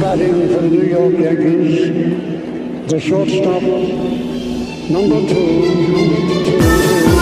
batting for the New York Yankees, the shortstop, number two.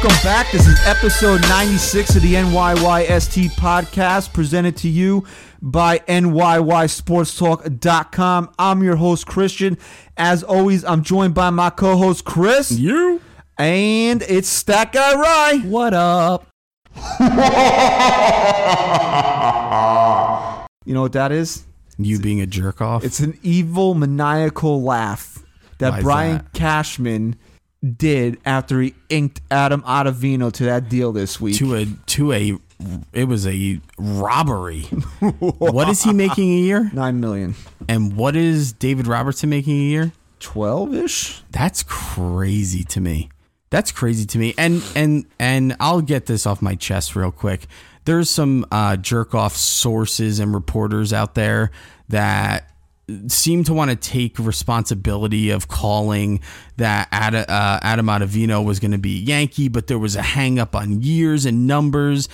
Welcome back. This is episode 96 of the NYYST podcast presented to you by NYYSportsTalk.com. I'm your host, Christian. As always, I'm joined by my co host, Chris. You? And it's Stat Guy Rye. What up? You know what that is? You being a jerk off? It's an evil, maniacal laugh that Why Brian that? Cashman did after he inked Adam Ottavino to that deal this week. to a to a it was a robbery. what is he making a year? Nine million. And what is David Robertson making a year? 12 ish? That's crazy to me. That's crazy to me. And and and I'll get this off my chest real quick. There's some uh, jerk off sources and reporters out there that seem to want to take responsibility of calling that Ad, uh, Adam Ottavino was going to be Yankee, but there was a hang up on years and numbers.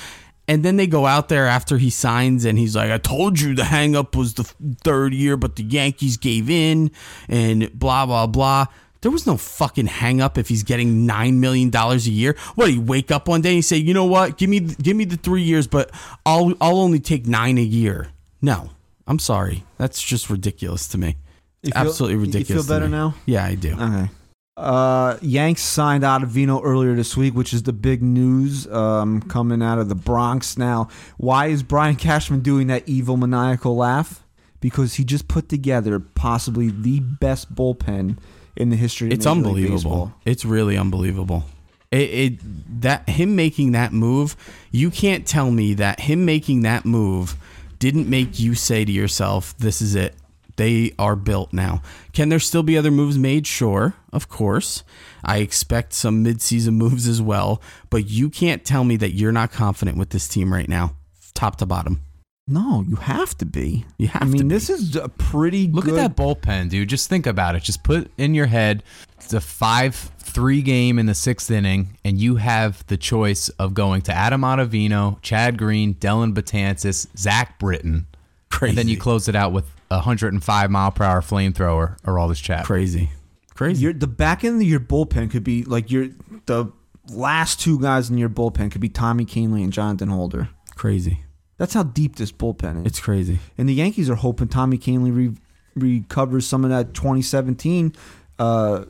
And then they go out there after he signs and he's like, I told you the hang up was the third year, but the Yankees gave in and blah, blah, blah. There was no fucking hang up if he's getting nine million dollars a year. What he wake up one day and say, you know what, give me give me the three years, but I'll I'll only take nine a year. No, I'm sorry, that's just ridiculous to me. You feel- Absolutely ridiculous. you feel to better me. now? Yeah, I do. Okay. Uh, Yanks signed Ottavino earlier this week, which is the big news um, coming out of the Bronx. Now, why is Brian Cashman doing that evil maniacal laugh? Because he just put together possibly the best bullpen in the history. Of it's Major League unbelievable. Baseball. It's really unbelievable. It, it that him making that move, you can't tell me that him making that move didn't make you say to yourself, "This is it. They are built now." Can there still be other moves made? Sure, of course. I expect some midseason moves as well, but you can't tell me that you're not confident with this team right now, top to bottom. No, you have to be. You have I mean, to be. this is a pretty Look good. at that bullpen, dude. Just think about it. Just put in your head it's a five-three game in the sixth inning, and you have the choice of going to Adam Ottavino, Chad Green, Dellin Betances, Zach Britton, Crazy. and then you close it out with a 105 mile per hour flamethrower or all this chat. Crazy, crazy. Your the back end of your bullpen could be like your the last two guys in your bullpen could be Tommy Kahnle and Jonathan Holder. crazy. That's how deep this bullpen is. It's crazy. and the Yankees are hoping Tommy Kahnle re- recovers some of that 2017 uh,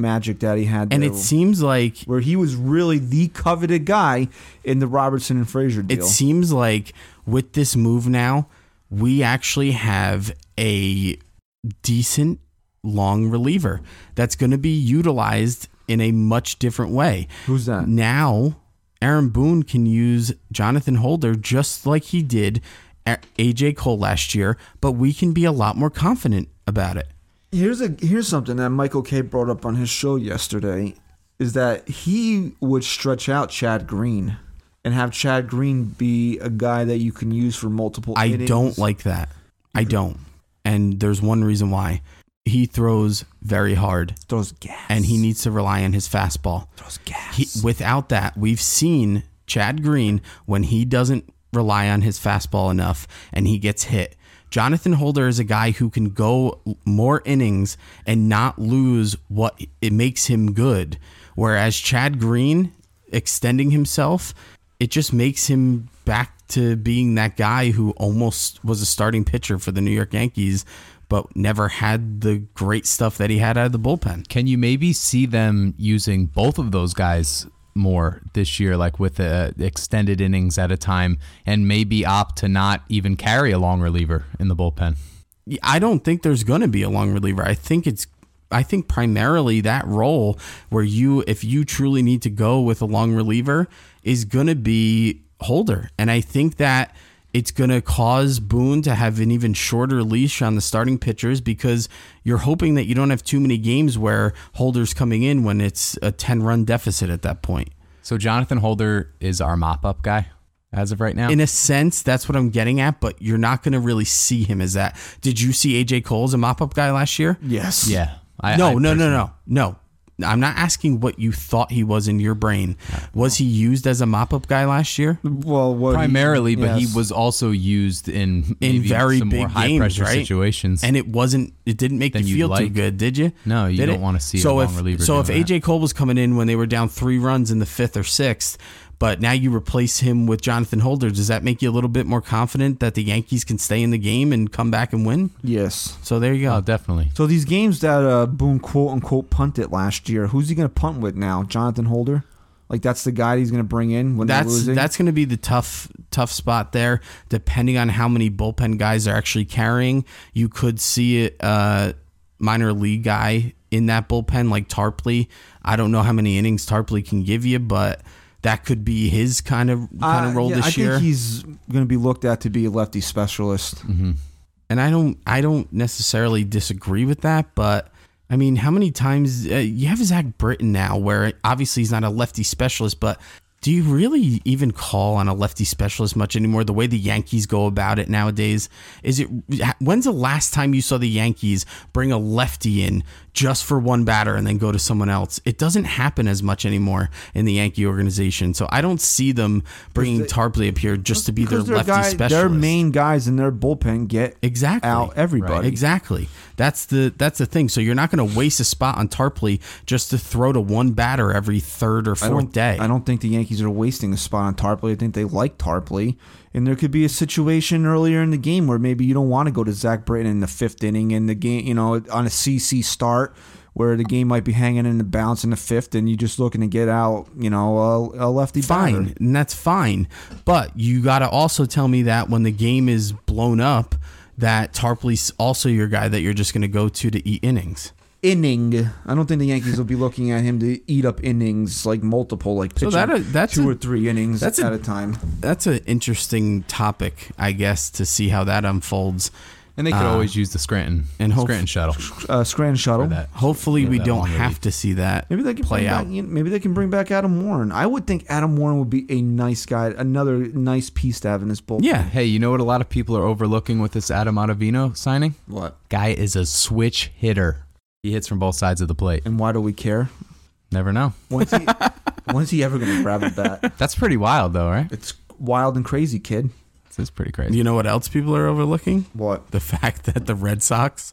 magic that he had. And there, it seems like where he was really the coveted guy in the Robertson and Frazier deal. It seems like with this move now, we actually have a decent long reliever that's going to be utilized in a much different way. Who's that? Now, Aaron Boone can use Jonathan Holder just like he did AJ Cole last year, but we can be a lot more confident about it. Here's a here's something that Michael Kay brought up on his show yesterday is that he would stretch out Chad Green and have Chad Green be a guy that you can use for multiple. I innings. don't like that. I don't. And there's one reason why. He throws very hard. throws gas and he needs to rely on his fastball. throws gas. He, without that, we've seen Chad Green when he doesn't rely on his fastball enough and he gets hit. Jonathan Holder is a guy who can go more innings and not lose what it makes him good. Whereas Chad Green extending himself, it just makes him back to being that guy who almost was a starting pitcher for the New York Yankees, but never had the great stuff that he had out of the bullpen. Can you maybe see them using both of those guys more this year, like with uh, extended innings at a time, and maybe opt to not even carry a long reliever in the bullpen? I don't think there's going to be a long reliever. I think it's I think primarily that role where you if you truly need to go with a long reliever is going to be Holder. And I think that it's going to cause Boone to have an even shorter leash on the starting pitchers because you're hoping that you don't have too many games where Holder's coming in when it's a 10 run deficit at that point. So Jonathan Holder is our mop-up guy as of right now. In a sense, that's what I'm getting at, but you're not going to really see him as that. Did you see AJ Cole as a mop up guy last year? yes. yeah, I, no, I no, no, no, no. I'm not asking what you thought he was in your brain. Was he used as a mop-up guy last year? Well, what he- Primarily, but he was also used in In very some more big high pressure right? situations. And it wasn't. It didn't make Then you you'd feel too good, did you? No, you Did don't it? wanna see a so long if, reliever So if doing AJ Cole was coming in when they were down three runs in the fifth or sixth, but now you replace him with Jonathan Holder, does that make you a little bit more confident that the Yankees can stay in the game and come back and win? yes. So there you go. oh, definitely. So these games that uh, Boone quote unquote punted last year, who's he going to punt with now? Jonathan Holder? Like that's the guy he's going to bring in when they're that's losing. that's going to be the tough tough spot there. Depending on how many bullpen guys are actually carrying, you could see a Uh, minor league guy in that bullpen like Tarpley. I don't know how many innings Tarpley can give you, but that could be his kind of kind of Uh, role yeah, this I year. think he's going to be looked at to be a lefty specialist. and I don't I don't necessarily disagree with that, but I mean, how many times uh, you have Zach Britton now, where obviously he's not a lefty specialist, but do you really even call on a lefty specialist much anymore? The way the Yankees go about it nowadays, is it? When's the last time you saw the Yankees bring a lefty in just for one batter and then go to someone else? It doesn't happen as much anymore in the Yankee organization, so I don't see them bringing Tarpley up here just to be their lefty guy- specialist. Their main guys in their bullpen get Exactly. out everybody. Exactly. That's the that's the thing. So you're not going to waste a spot on Tarpley just to throw to one batter every third or fourth don't, day. I don't think the Yankees are wasting a spot on Tarpley. I think they like Tarpley. And there could be a situation earlier in the game where maybe you don't want to go to Zach Britton in the fifth inning in the game, you know, on a CC start where the game might be hanging in the bounce in the fifth and you're just looking to get out, you know, a, a lefty fine, and that's fine. But you got to also tell me that when the game is blown up, that Tarpley's also your guy that you're just going to go to to eat innings. Inning. I don't think the Yankees will be looking at him to eat up innings like multiple, like So pitching that- that's two a- or three innings that's at a time. That's an interesting topic, I guess, to see how that unfolds. And they could Uh, always use the Scranton and hope- Scranton shuttle Uh, Scranton shuttle. that. Hopefully, Yeah, we that don't have relief. to see that Maybe they can play out. back. you know, Maybe they can bring back Adam Warren. I would think Adam Warren would be a nice guy, another nice piece to have in this bullpen. Yeah, Hey, you know what a lot of people are overlooking with this Adam Ottavino signing? What? Guy is a switch hitter. He hits from both sides of the plate. And why do we care? Never know. When's he? when's he ever going to grab a bat? That's pretty wild, though, right? It's wild and crazy, kid. This is pretty crazy. You know what else people are overlooking? What? The fact that the Red Sox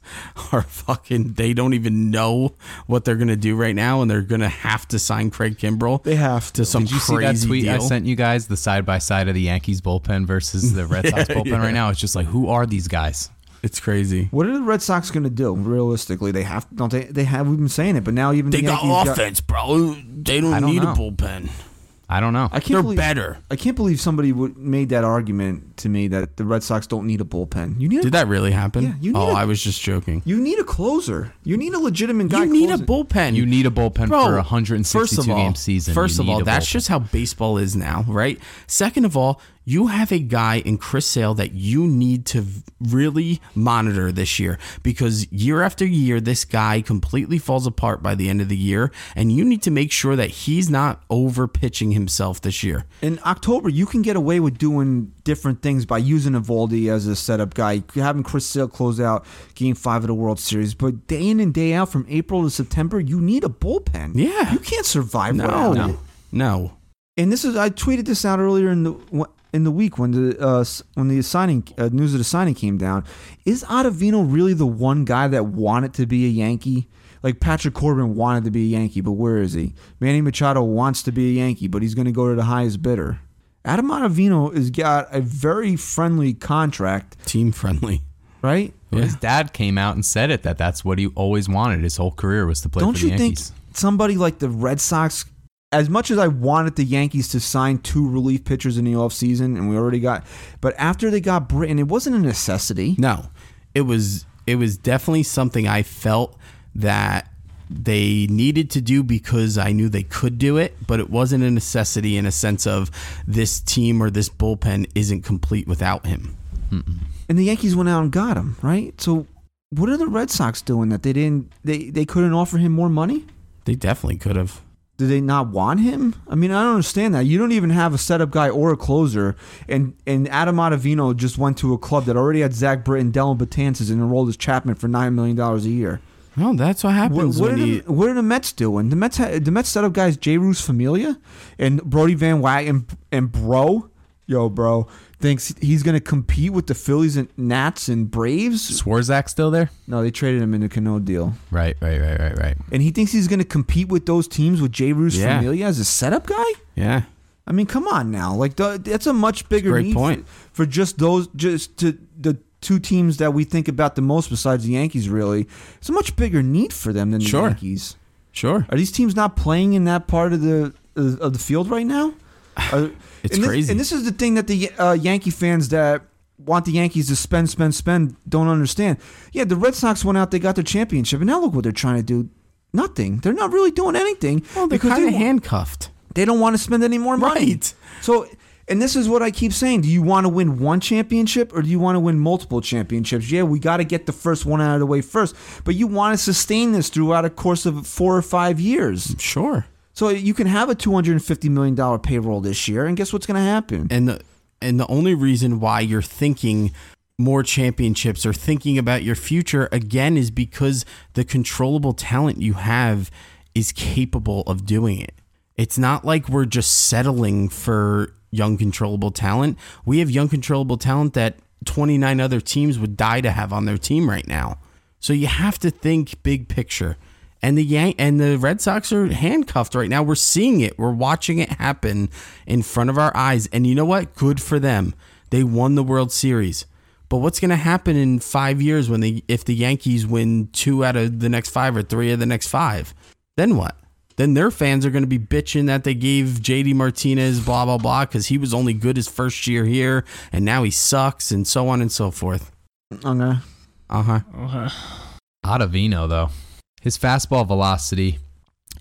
are fucking, they don't even know what they're going to do right now, and they're going to have to sign Craig Kimbrel They have to to. some Did you see that crazy tweet I sent you guys? The side by side of the Yankees bullpen versus the Red Sox bullpen yeah. right now. It's just like, who are these guys? It's crazy. What are the Red Sox going to do? Realistically, they have. Don't they? They have. We've been saying it, but now even They the got Yankees offense, bro. They don't, I don't need know. a bullpen. I don't know. I can't They're believe, better. I can't believe somebody would, made that argument to me that the Red Sox don't need a bullpen. You need. Did a, that really happen? Yeah, you need oh, a- I was just joking. You need a closer. You need a legitimate guy. You need a bullpen. You need a bullpen Bro, for a 162 first of all, game season. First You of need all, a that's bullpen. just how baseball is now, right? Second of all, you have a guy in Chris Sale that you need to really monitor this year because year after year, this guy completely falls apart by the end of the year, and you need to make sure that he's not over pitching himself this year. In October, you can get away with doing different things by using Eovaldi as a setup guy, having Chris Sale close out Game Five of the World Series. But day in and day out, from April to September, you need a bullpen. Yeah. you can't survive No, without it. no. And this is I tweeted this out earlier in the in the week when the uh, when the signing uh, news of the signing came down. Is Ottavino really the one guy that wanted to be a Yankee? Like Patrick Corbin wanted to be a Yankee, but where is he? Manny Machado wants to be a Yankee, but he's going to go to the highest bidder. Adam Ottavino has got a very friendly contract, Team friendly. right? Well, His dad came out and said it that that's what he always wanted. His whole career was to play Don't for the you think Yankees. somebody like the Red Sox, as much as I wanted the Yankees to sign two relief pitchers in the offseason, and we already got, but after they got Britton, it wasn't a necessity. No, it was it was definitely something I felt that they needed to do because I knew they could do it, but it wasn't a necessity in a sense of this team or this bullpen isn't complete without him. And the Yankees went out and got him, right? So what are the Red Sox doing that they didn't they, they couldn't offer him more money? They definitely could have. Do they not want him? I mean, I don't understand that. You don't even have a setup guy or a closer, and and Adam Ottavino just went to a club that already had Zach Britton, Dellin Betances, and Aroldis Chapman for nine million dollars a year. No, that's what What, happens what, when are the, what are the Mets doing? The Mets, ha- the Mets set up guys Jeurys Familia and Brodie Van Wagenen and, and Bro, yo, bro, thinks he's going to compete with the Phillies and Nats and Braves. Swarzak still there? No, they traded him in the Cano deal. Right, right, right, right, right. And he thinks he's going to compete with those teams with Jeurys Yeah. Familia as a setup guy? Yeah. I mean, come on now. Like the, that's a much bigger great need point. For, for just those, just to the two teams that we think about the most besides the Yankees. Really, it's a much bigger need for them than the Sure. Yankees. Sure. Are these teams not playing in that part of the of the field right now? Are- It's and this, crazy. And this is the thing that the uh, Yankee fans that want the Yankees to spend, spend, spend don't understand. Yeah, the Red Sox went out, they got their championship, and now look what they're trying to do. Nothing. They're not really doing anything Well, they're kind of wa- handcuffed. they don't want to spend any more money. Right. So, and this is what I keep saying: Do you want to win one championship or do you want to win multiple championships? Yeah, we got to get the first one out of the way first, but you want to sustain this throughout a course of four or five years. Sure. So you can have a two hundred and fifty million dollar payroll this year, and guess what's going to happen? And the and the only reason why you're thinking more championships or thinking about your future again is because the controllable talent you have is capable of doing it. It's not like we're just settling for young controllable talent. We have young controllable talent that 29 other teams would die to have on their team right now. So you have to think big picture. And the Yan- and the Red Sox are handcuffed right now. We're seeing it. We're watching it happen in front of our eyes. And you know what? Good for them. They won the World Series. But what's going to happen in 5 years when they if the Yankees win 2 out of the next 5 or 3 of the next 5? Then what? Then their fans are going to be bitching that they gave JD Martinez blah blah blah cuz he was only good his first year here and now he sucks and so on and so forth. Okay. Uh-huh. Ottavino, though, his fastball velocity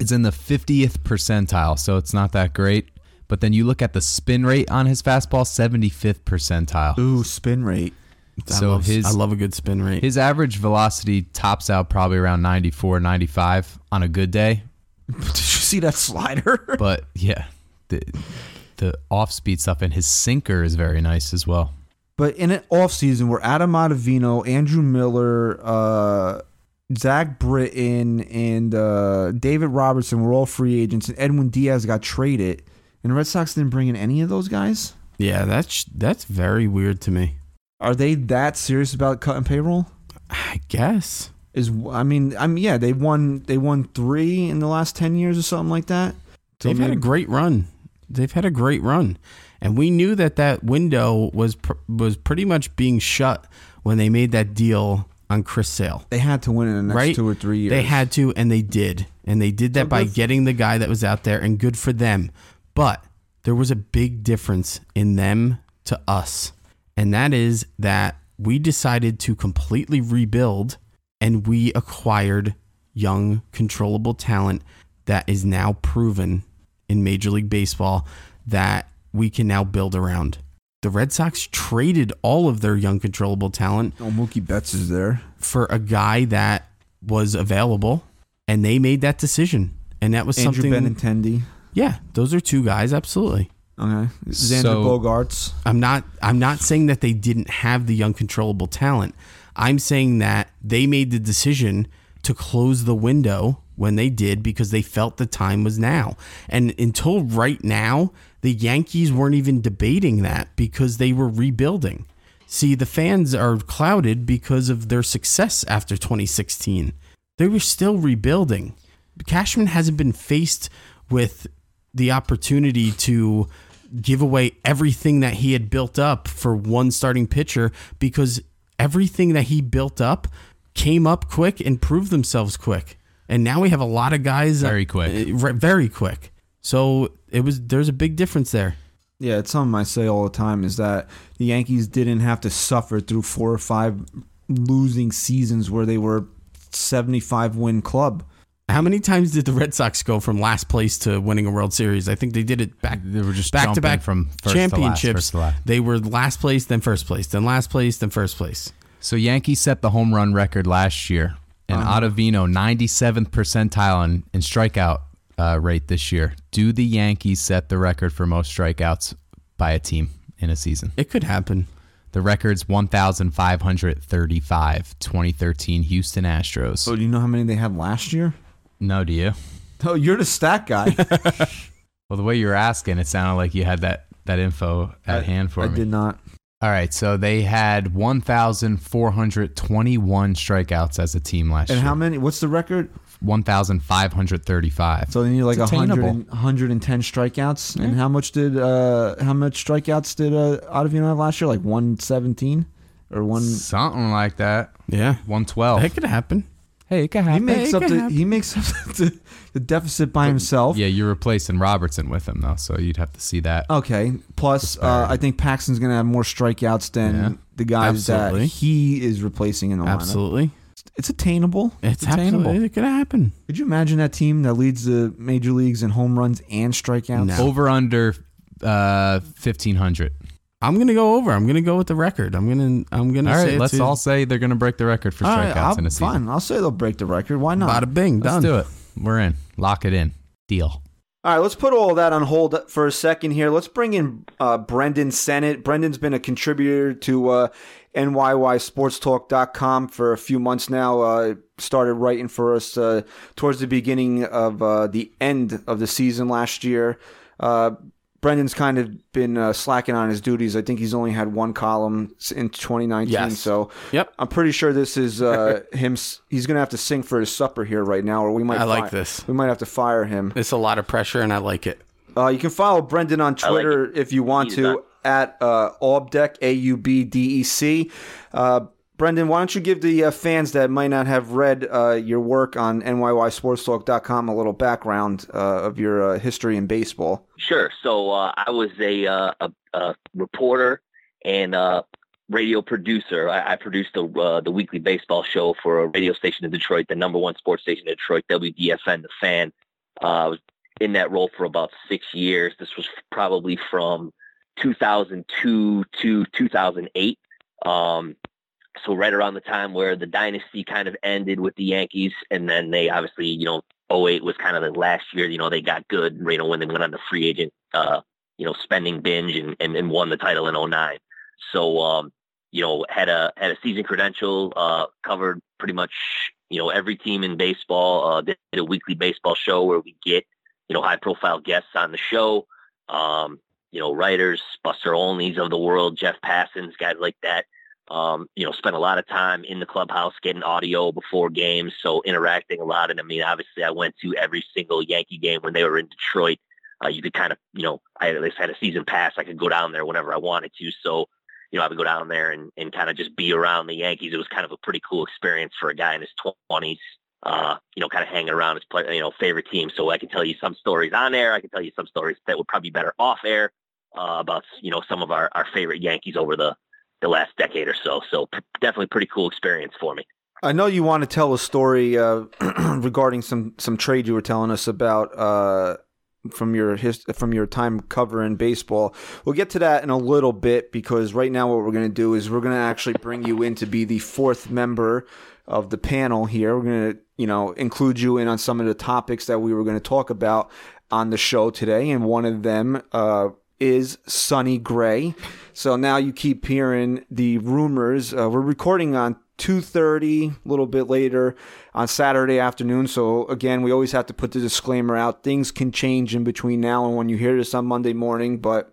is in the 50th percentile, so it's not that great. But then you look at the spin rate on his fastball, 75th percentile. Ooh, spin rate. I So love, his- I love a good spin rate. His average velocity tops out probably around 94, 95 on a good day. Did you see that slider? But yeah, the the off speed stuff and his sinker is very nice as well. But in an off season where Adam Ottavino, Andrew Miller, uh, Zach Britton, and uh, David Robertson were all free agents, and Edwin Diaz got traded, and the Red Sox didn't bring in any of those guys. yeah, that's that's very weird to me. Are they that serious about cutting payroll? I guess. Is I mean, I mean, yeah, they won they won three in the last ten years or something like that. So They've had a great run. They've had a great run, and we knew that that window was pr- was pretty much being shut when they made that deal on Chris Sale. they had to win in the next right? two or three years. They had to, and they did, and they did that So by getting the guy that was out there, and good for them. But there was a big difference in them to us, and that is that we decided to completely rebuild, and we acquired young, controllable talent that is now proven in Major League Baseball that we can now build around. The Red Sox traded all of their young, controllable talent Oh, Mookie Betts is there. for a guy that was available, and they made that decision, and that was Andrew something. Benintendi. Yeah, those are two guys. Absolutely. Okay, Xander So- Bogaerts. I'm not. I'm not saying that they didn't have the uncontrollable talent. I'm saying that they made the decision to close the window when they did because they felt the time was now. And until right now, the Yankees weren't even debating that because they were rebuilding. See, the fans are clouded because of their success after 2016. They were still rebuilding. Cashman hasn't been faced with the opportunity to give away everything that he had built up for one starting pitcher because everything that he built up came up quick and proved themselves quick. And now we have a lot of guys Very quick. uh, very quick. So it was there's a big difference there. Yeah, it's something I say all the time is that the Yankees didn't have to suffer through four or five losing seasons where they were 75 win club. How many times did the Red Sox go from last place to winning a World Series? I think they did it back. They were just back to back from first to last, championships. first to last. They were last place, then first place, then last place, then first place. So Yankees set the home run record last year, and uh-huh. Ottavino 97th percentile in, in strikeout uh, rate this year. Do the Yankees set the record for most strikeouts by a team in a season? It could happen. The record's 1,535, 2013 Houston Astros. So do you know how many they had last year? No, do you? Oh, you're the stat guy. Well, the way you were asking, it sounded like you had that, that info at hand for I me. I did not. All right, so they had 1,421 strikeouts as a team last And year. And how many? What's the record? 1,535. So they need like It's 100 and, 110 strikeouts. And how much did uh how much strikeouts did uh Ottavino have last year? Like 117 or one. Something like that. Yeah. 112. That could happen. hey, it could He happen. makes it up the happen. he makes up the, the deficit by himself. Yeah, you're replacing Robertson with him, though, so you'd have to see that. Okay. Plus, uh, I think Paxton's gonna have more strikeouts than Yeah. the guys Absolutely. that he is replacing in the lineup. Absolutely. It's attainable. It's, attainable. It could happen. Could you imagine that team that leads the major leagues in home runs and strikeouts? No. Over under uh, 1,500. I'm gonna go over. I'm gonna go with the record. I'm gonna. I'm gonna. All right, say let's a- all say they're going to break the record for All right, strikeouts I'll- in a season. fine. I'll say they'll break the record. Why not? Bada bing. Let's Done. do it. We're in. Lock it in. Deal. All right, let's put all that on hold for a second here. Let's bring in uh, Brendan Sennott. Brendan's been a contributor to uh, NYYSportsTalk.com for a few months now. Uh, started writing for us uh, towards the beginning of uh, the end of the season last year. Uh, Brendan's kind of been uh, slacking on his duties. I think he's only had one column in 2019. Yes. So Yep. I'm pretty sure this is uh, him. He's going to have to sing for his supper here right now, or we might. I like this. We might have to fire him. It's a lot of pressure, and I like it. Uh, you can follow Brendan on like Twitter if you want He's to not- at uh, Aubdeck A U B D E C. Uh, Brendan, why don't you give the uh, fans that might not have read uh, your work on NYYSportsTalk.com a little background uh, of your uh, history in baseball? Sure. So uh, I was a, a, a reporter and radio producer. I, I produced the the weekly baseball show for a radio station in Detroit, the number one sports station in Detroit, WDFN, the fan. I was in that role for about six years. This was probably from 2002 to 2008. Um, so right around the time where the dynasty kind of ended with the Yankees, and then they obviously, you know, 08 was kind of the last year, you know, they got good, you know, when they went on the free agent, uh, you know, spending binge and, and, and won the title in 09. So, um, you know, had a, had a season credential, uh, covered pretty much, you know, every team in baseball, uh, did a weekly baseball show where we get, you know, high profile guests on the show. Um, you know, writers, Buster Olneys of the world, Jeff Passans, guys like that. Um, you know, spent a lot of time in the clubhouse getting audio before games, so interacting a lot. And I mean, obviously, I went to every single Yankee game when they were in Detroit. Uh, you could kind of, you know, I at least had a season pass. I could go down there whenever I wanted to. So, you know, I would go down there and, and kind of just be around the Yankees. It was kind of a pretty cool experience for a guy in his twenties. Uh, you know, kind of hanging around his play, you know, favorite team. So I can tell you some stories on air. I can tell you some stories that would probably be better off air uh, about you know some of our, our favorite Yankees over the the last decade or so. So p- definitely pretty cool experience for me. I know you want to tell a story uh, regarding some some trade you were telling us about uh, from your his, from your time covering baseball. We'll get to that in a little bit because right now what we're going to do is we're going to actually bring you in to be the fourth member of the panel here. We're going to you know include you in on some of the topics that we were going to talk about on the show today, and one of them. Uh, is Sonny Gray. So now you keep hearing the rumors. Uh, we're recording on 2.30, a little bit later on Saturday afternoon. So again, we always have to put the disclaimer out. Things can change in between now and when you hear this on Monday morning, but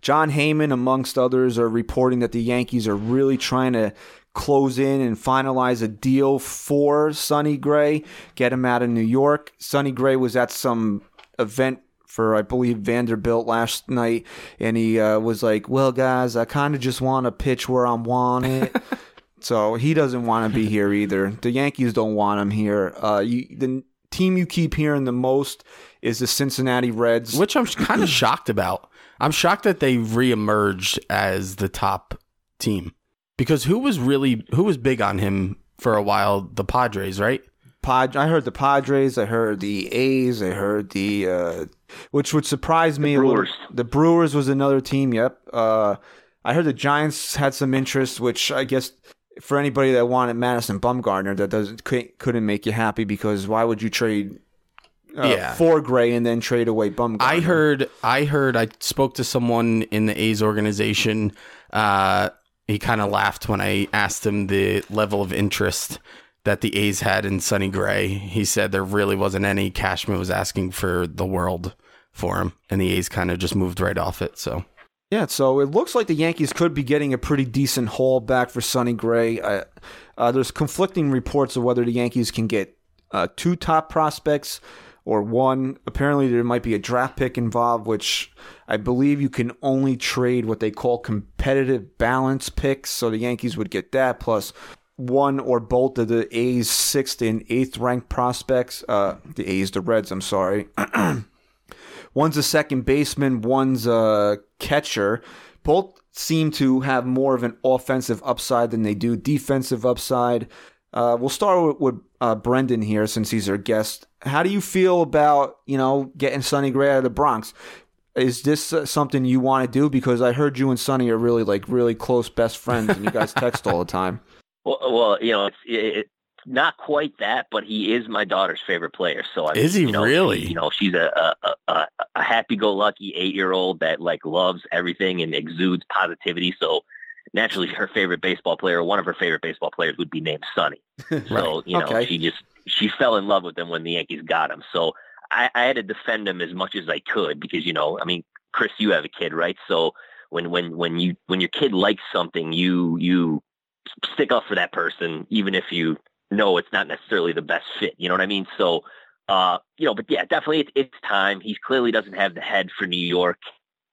Jon Heyman, amongst others, are reporting that the Yankees are really trying to close in and finalize a deal for Sonny Gray, get him out of New York. Sonny Gray was at some event for I believe Vanderbilt last night, and he uh, was like, "Well, guys, I kind of just want to pitch where I'm wanted." so he doesn't want to be here either. The Yankees don't want him here. Uh, you, the team you keep hearing the most is the Cincinnati Reds. which I'm kind of shocked about. I'm shocked that they reemerged as the top team because who was really who was big on him for a while? The Padres, right? Pod, I heard the Padres, I heard the A's, I heard the, uh, which would surprise me. a little- The Brewers was another team. Yep. Uh, I heard the Giants had some interest, which I guess for anybody that wanted Madison Bumgarner, that doesn't couldn't couldn't make you happy because why would you trade uh, Yeah. for Gray and then trade away Bumgarner? I heard, I heard, I spoke to someone in the A's organization. Uh, he kind of laughed when I asked him the level of interest that the A's had in Sonny Gray. He said there really wasn't any. Cashman was asking for the world for him, and the A's kind of just moved right off it. So Yeah, so it looks like the Yankees could be getting a pretty decent haul back for Sonny Gray. Uh, uh, there's conflicting reports of whether the Yankees can get uh, two top prospects or one. Apparently, there might be a draft pick involved, which I believe you can only trade what they call competitive balance picks. So the Yankees would get that plus one or both of the A's sixth and eighth ranked prospects. Uh, the A's, the Reds, I'm sorry. One's a second baseman, one's a catcher. Both seem to have more of an offensive upside than they do defensive upside. Uh, we'll start with, with uh, Brendan here since he's our guest. How do you feel about you know getting Sonny Gray out of the Bronx? Is this uh, something you want to do? Because I heard you and Sonny are really like really close best friends, and you guys text all the time. Well, well, you know, it's it, not quite that, but he is my daughter's favorite player. So I Is he you know, really? you know, she's a a, a, a happy-go-lucky eight-year-old that like loves everything and exudes positivity. So naturally, her favorite baseball player, one of her favorite baseball players, would be named Sonny. So you know, Okay. she just she fell in love with him when the Yankees got him. So I, I had to defend him as much as I could because you know, I mean, Chris, you have a kid, right? So when when when you when your kid likes something, you you stick up for that person, even if you know it's not necessarily the best fit. You know what I mean? So, uh, you know, but yeah, definitely it's, it's time. He clearly doesn't have the head for New York.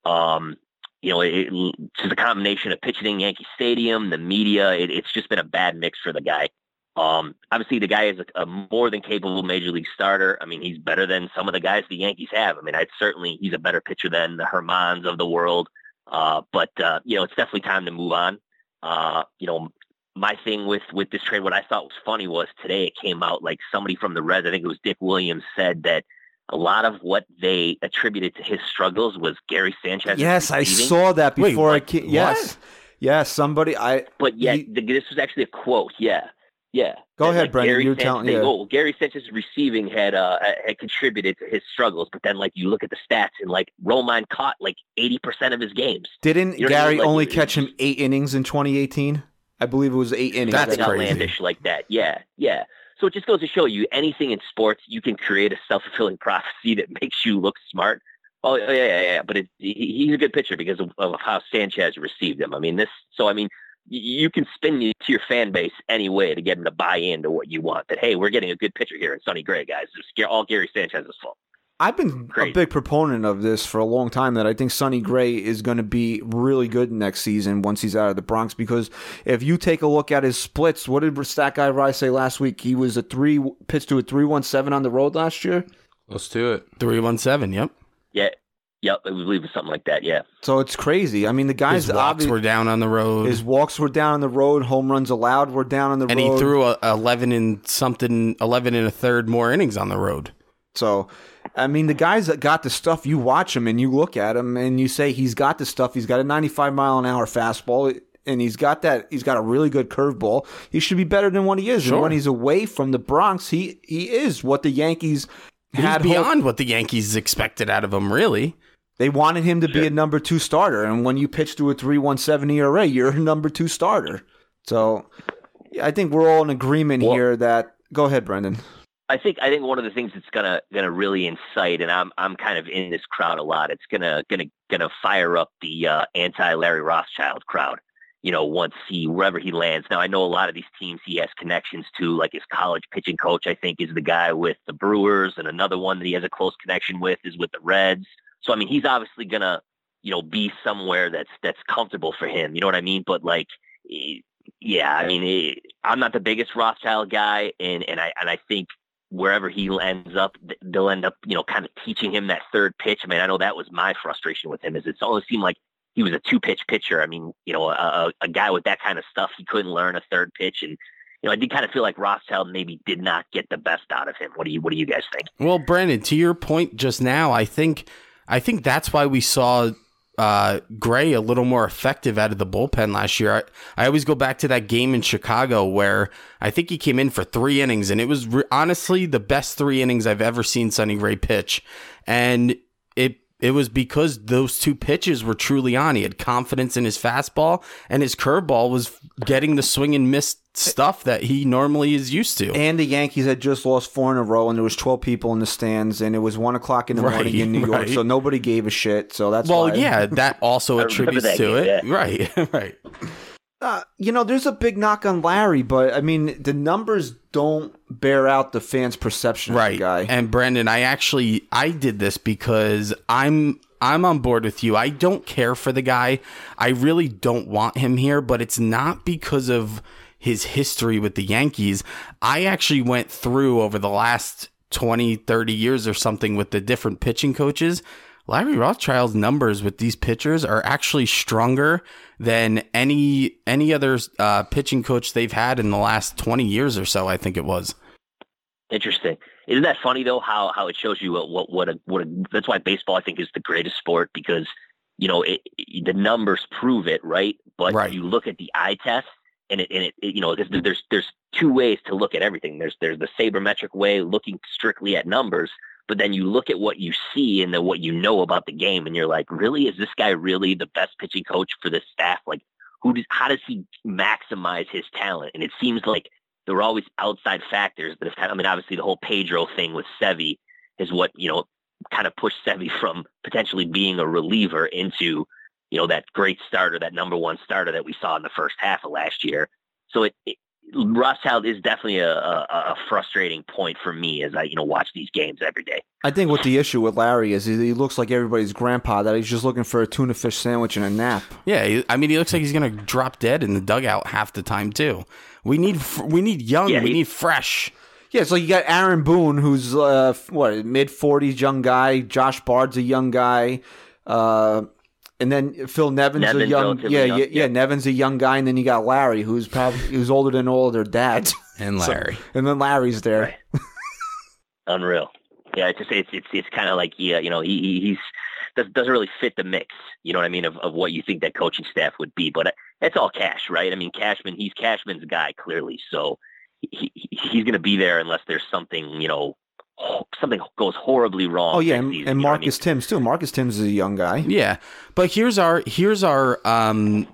Um, you know, it, it's a combination of pitching in Yankee Stadium, the media. It, it's just been a bad mix for the guy. Um, obviously, the guy is a, a more than capable major league starter. I mean, he's better than some of the guys the Yankees have. I mean, I'd certainly he's a better pitcher than the Hermans of the world. Uh, but uh, you know, it's definitely time to move on. Uh, you know, my thing with with this trade, what I thought was funny was today it came out like somebody from the Reds, I think it was Dick Williams, said that a lot of what they attributed to his struggles was Gary Sanchez. Yes, I saw that Wait, before I came. Yes, yes. Somebody, I But yet, He- the, this was actually a quote. Yeah, yeah. Go That, ahead, like, Brendan, Gary you're Sanchez, telling- they yeah. go, Gary Sanchez's receiving had uh had contributed to his struggles, but then like you look at the stats and like Romine caught like eighty percent of his games. didn't You know what I Gary mean? Like, only catch him eight innings in 2018. I believe it was eight innings. That's crazy. outlandish like that. Yeah, yeah. So it just goes to show you anything in sports, you can create a self fulfilling prophecy that makes you look smart. Oh yeah, yeah, yeah. But it, he, he's a good pitcher because of, of how Sanchez received him. I mean, this. So I mean, you can spin to your fan base any way to get them to buy into what you want. That hey, we're getting a good pitcher here in Sonny Gray, guys. It's all Gary Sanchez's fault. I've been Crazy. a big proponent of this for a long time that I think Sonny Gray is going to be really good next season once he's out of the Bronx because if you take a look at his splits, what did Stat Guy Rice say last week? He was a three pitch to a 317 on the road last year. Let's do it. three one seven. Yep. Yeah, yep. I believe it's something like that. Yeah. So it's crazy. I mean, the guys His walks obvi- were down on the road, his walks were down on the road, home runs allowed were down on the and road. And he threw a, eleven and something, eleven and a third more innings on the road. So, I mean, the guys that got the stuff, you watch him and you look at him and you say he's got the stuff. He's got a 95 mile an hour fastball and he's got that. He's got a really good curveball. He should be better than what he is. Sure. And when he's away from the Bronx, he he is what the Yankees He's had hoped- beyond what the Yankees expected out of him. Really, They wanted him to be a number two starter, and when you pitch to a three one seven ERA, you're a number two starter. So, yeah, I think we're all in agreement Well- here that. Go ahead, Brendan. I think I think one of the things that's gonna gonna really incite, and I'm I'm kind of in this crowd a lot. It's gonna gonna gonna fire up the uh, anti Larry Rothschild crowd. You know, once he wherever he lands. Now I know a lot of these teams he has connections to, like his college pitching coach. I think is the guy with the Brewers, and another one that he has a close connection with is with the Reds. So I mean, he's obviously gonna you know be somewhere that's that's comfortable for him. You know what I mean? But like. eh, Yeah, I mean, eh, I'm not the biggest Rothschild guy, and, and I and I think wherever he ends up, they'll end up, you know, kind of teaching him that third pitch. I mean, I know that was my frustration with him is it's always seemed like he was a two pitch pitcher. I mean, you know, a, a- guy with that kind of stuff, he couldn't learn a third pitch. And, you know, I did kind of feel like Rothschild maybe did not get the best out of him. What do you, what do you guys think? Well, Brandon, to your point just now, I think I think that's why we saw uh, Gray a little more effective out of the bullpen last year. I, I always go back to that game in Chicago where I think he came in for three innings, and it was re- honestly the best three innings I've ever seen Sonny Gray pitch, and it it was because those two pitches were truly on. He had confidence in his fastball, and his curveball was getting the swing and miss stuff that he normally is used to. And the Yankees had just lost four in a row, and there was twelve people in the stands, and it was one o'clock in the Right, morning in New York, right. so nobody gave a shit. So that's well, why. yeah, that also attributes that to game, it. Right, right. Uh, you know, there's a big knock on Larry, but I mean, the numbers don't bear out the fans' perception of the right. guy. and Brandon, i actually i did this because i'm i'm on board with you. I don't care for the guy. I really don't want him here but it's not because of his history with the yankees. I actually went through over the last 20 30 years or something with the different pitching coaches larry rothschild's numbers with these pitchers are actually stronger than any any other uh, pitching coach they've had in the last 20 years or so i think it was Interesting. Isn't that funny though? How how it shows you what what what a what a, that's why baseball I think is the greatest sport because you know it, it- the numbers prove it right, but Right. you look at the eye test and it and it, it you know there's there's there's two ways to look at everything. There's there's the sabermetric way looking strictly at numbers, but then you look at what you see and then what you know about the game, and you're like, really, is this guy really the best pitching coach for this staff? Like, who does how does he maximize his talent? And it seems like there were always outside factors that have kind of, I mean, obviously the whole Pedro thing with Sevi is what, you know, kind of pushed Sevi from potentially being a reliever into, you know, that great starter, that number one starter that we saw in the first half of last year. So it, it Rothschild is definitely a, a, a frustrating point for me as I, you know, watch these games every day. I think what the issue with Larry is, he he looks like everybody's grandpa that he's just looking for a tuna fish sandwich and a nap. Yeah, he- I mean, he looks like he's gonna drop dead in the dugout half the time too. We need we need young, Yeah, we he- need fresh. Yeah, so you got Aaron Boone, who's uh, what mid forties, young guy. Josh Bard's a young guy, uh, and then Phil Nevin's a young. relatively Yeah, young, yeah, yeah, yeah. Nevin's a young guy, and then you got Larry, who's probably who's older than all of their dads. And So- Larry. and then Larry's there. Right. Unreal. Yeah, it's just it's it's it's kind of like yeah, you know, he he- he's does, doesn't really fit the mix. You know what I mean of of what you think that coaching staff would be, but uh, it's all Cash, right? I mean, Cashman, he's Cashman's guy clearly, so he, he he's going to be there unless there's something you know ho- something goes horribly wrong. Oh yeah, and, season, and you know what I mean? Marcus Thames too. Marcus Thames is a young guy. Yeah, but here's our here's our um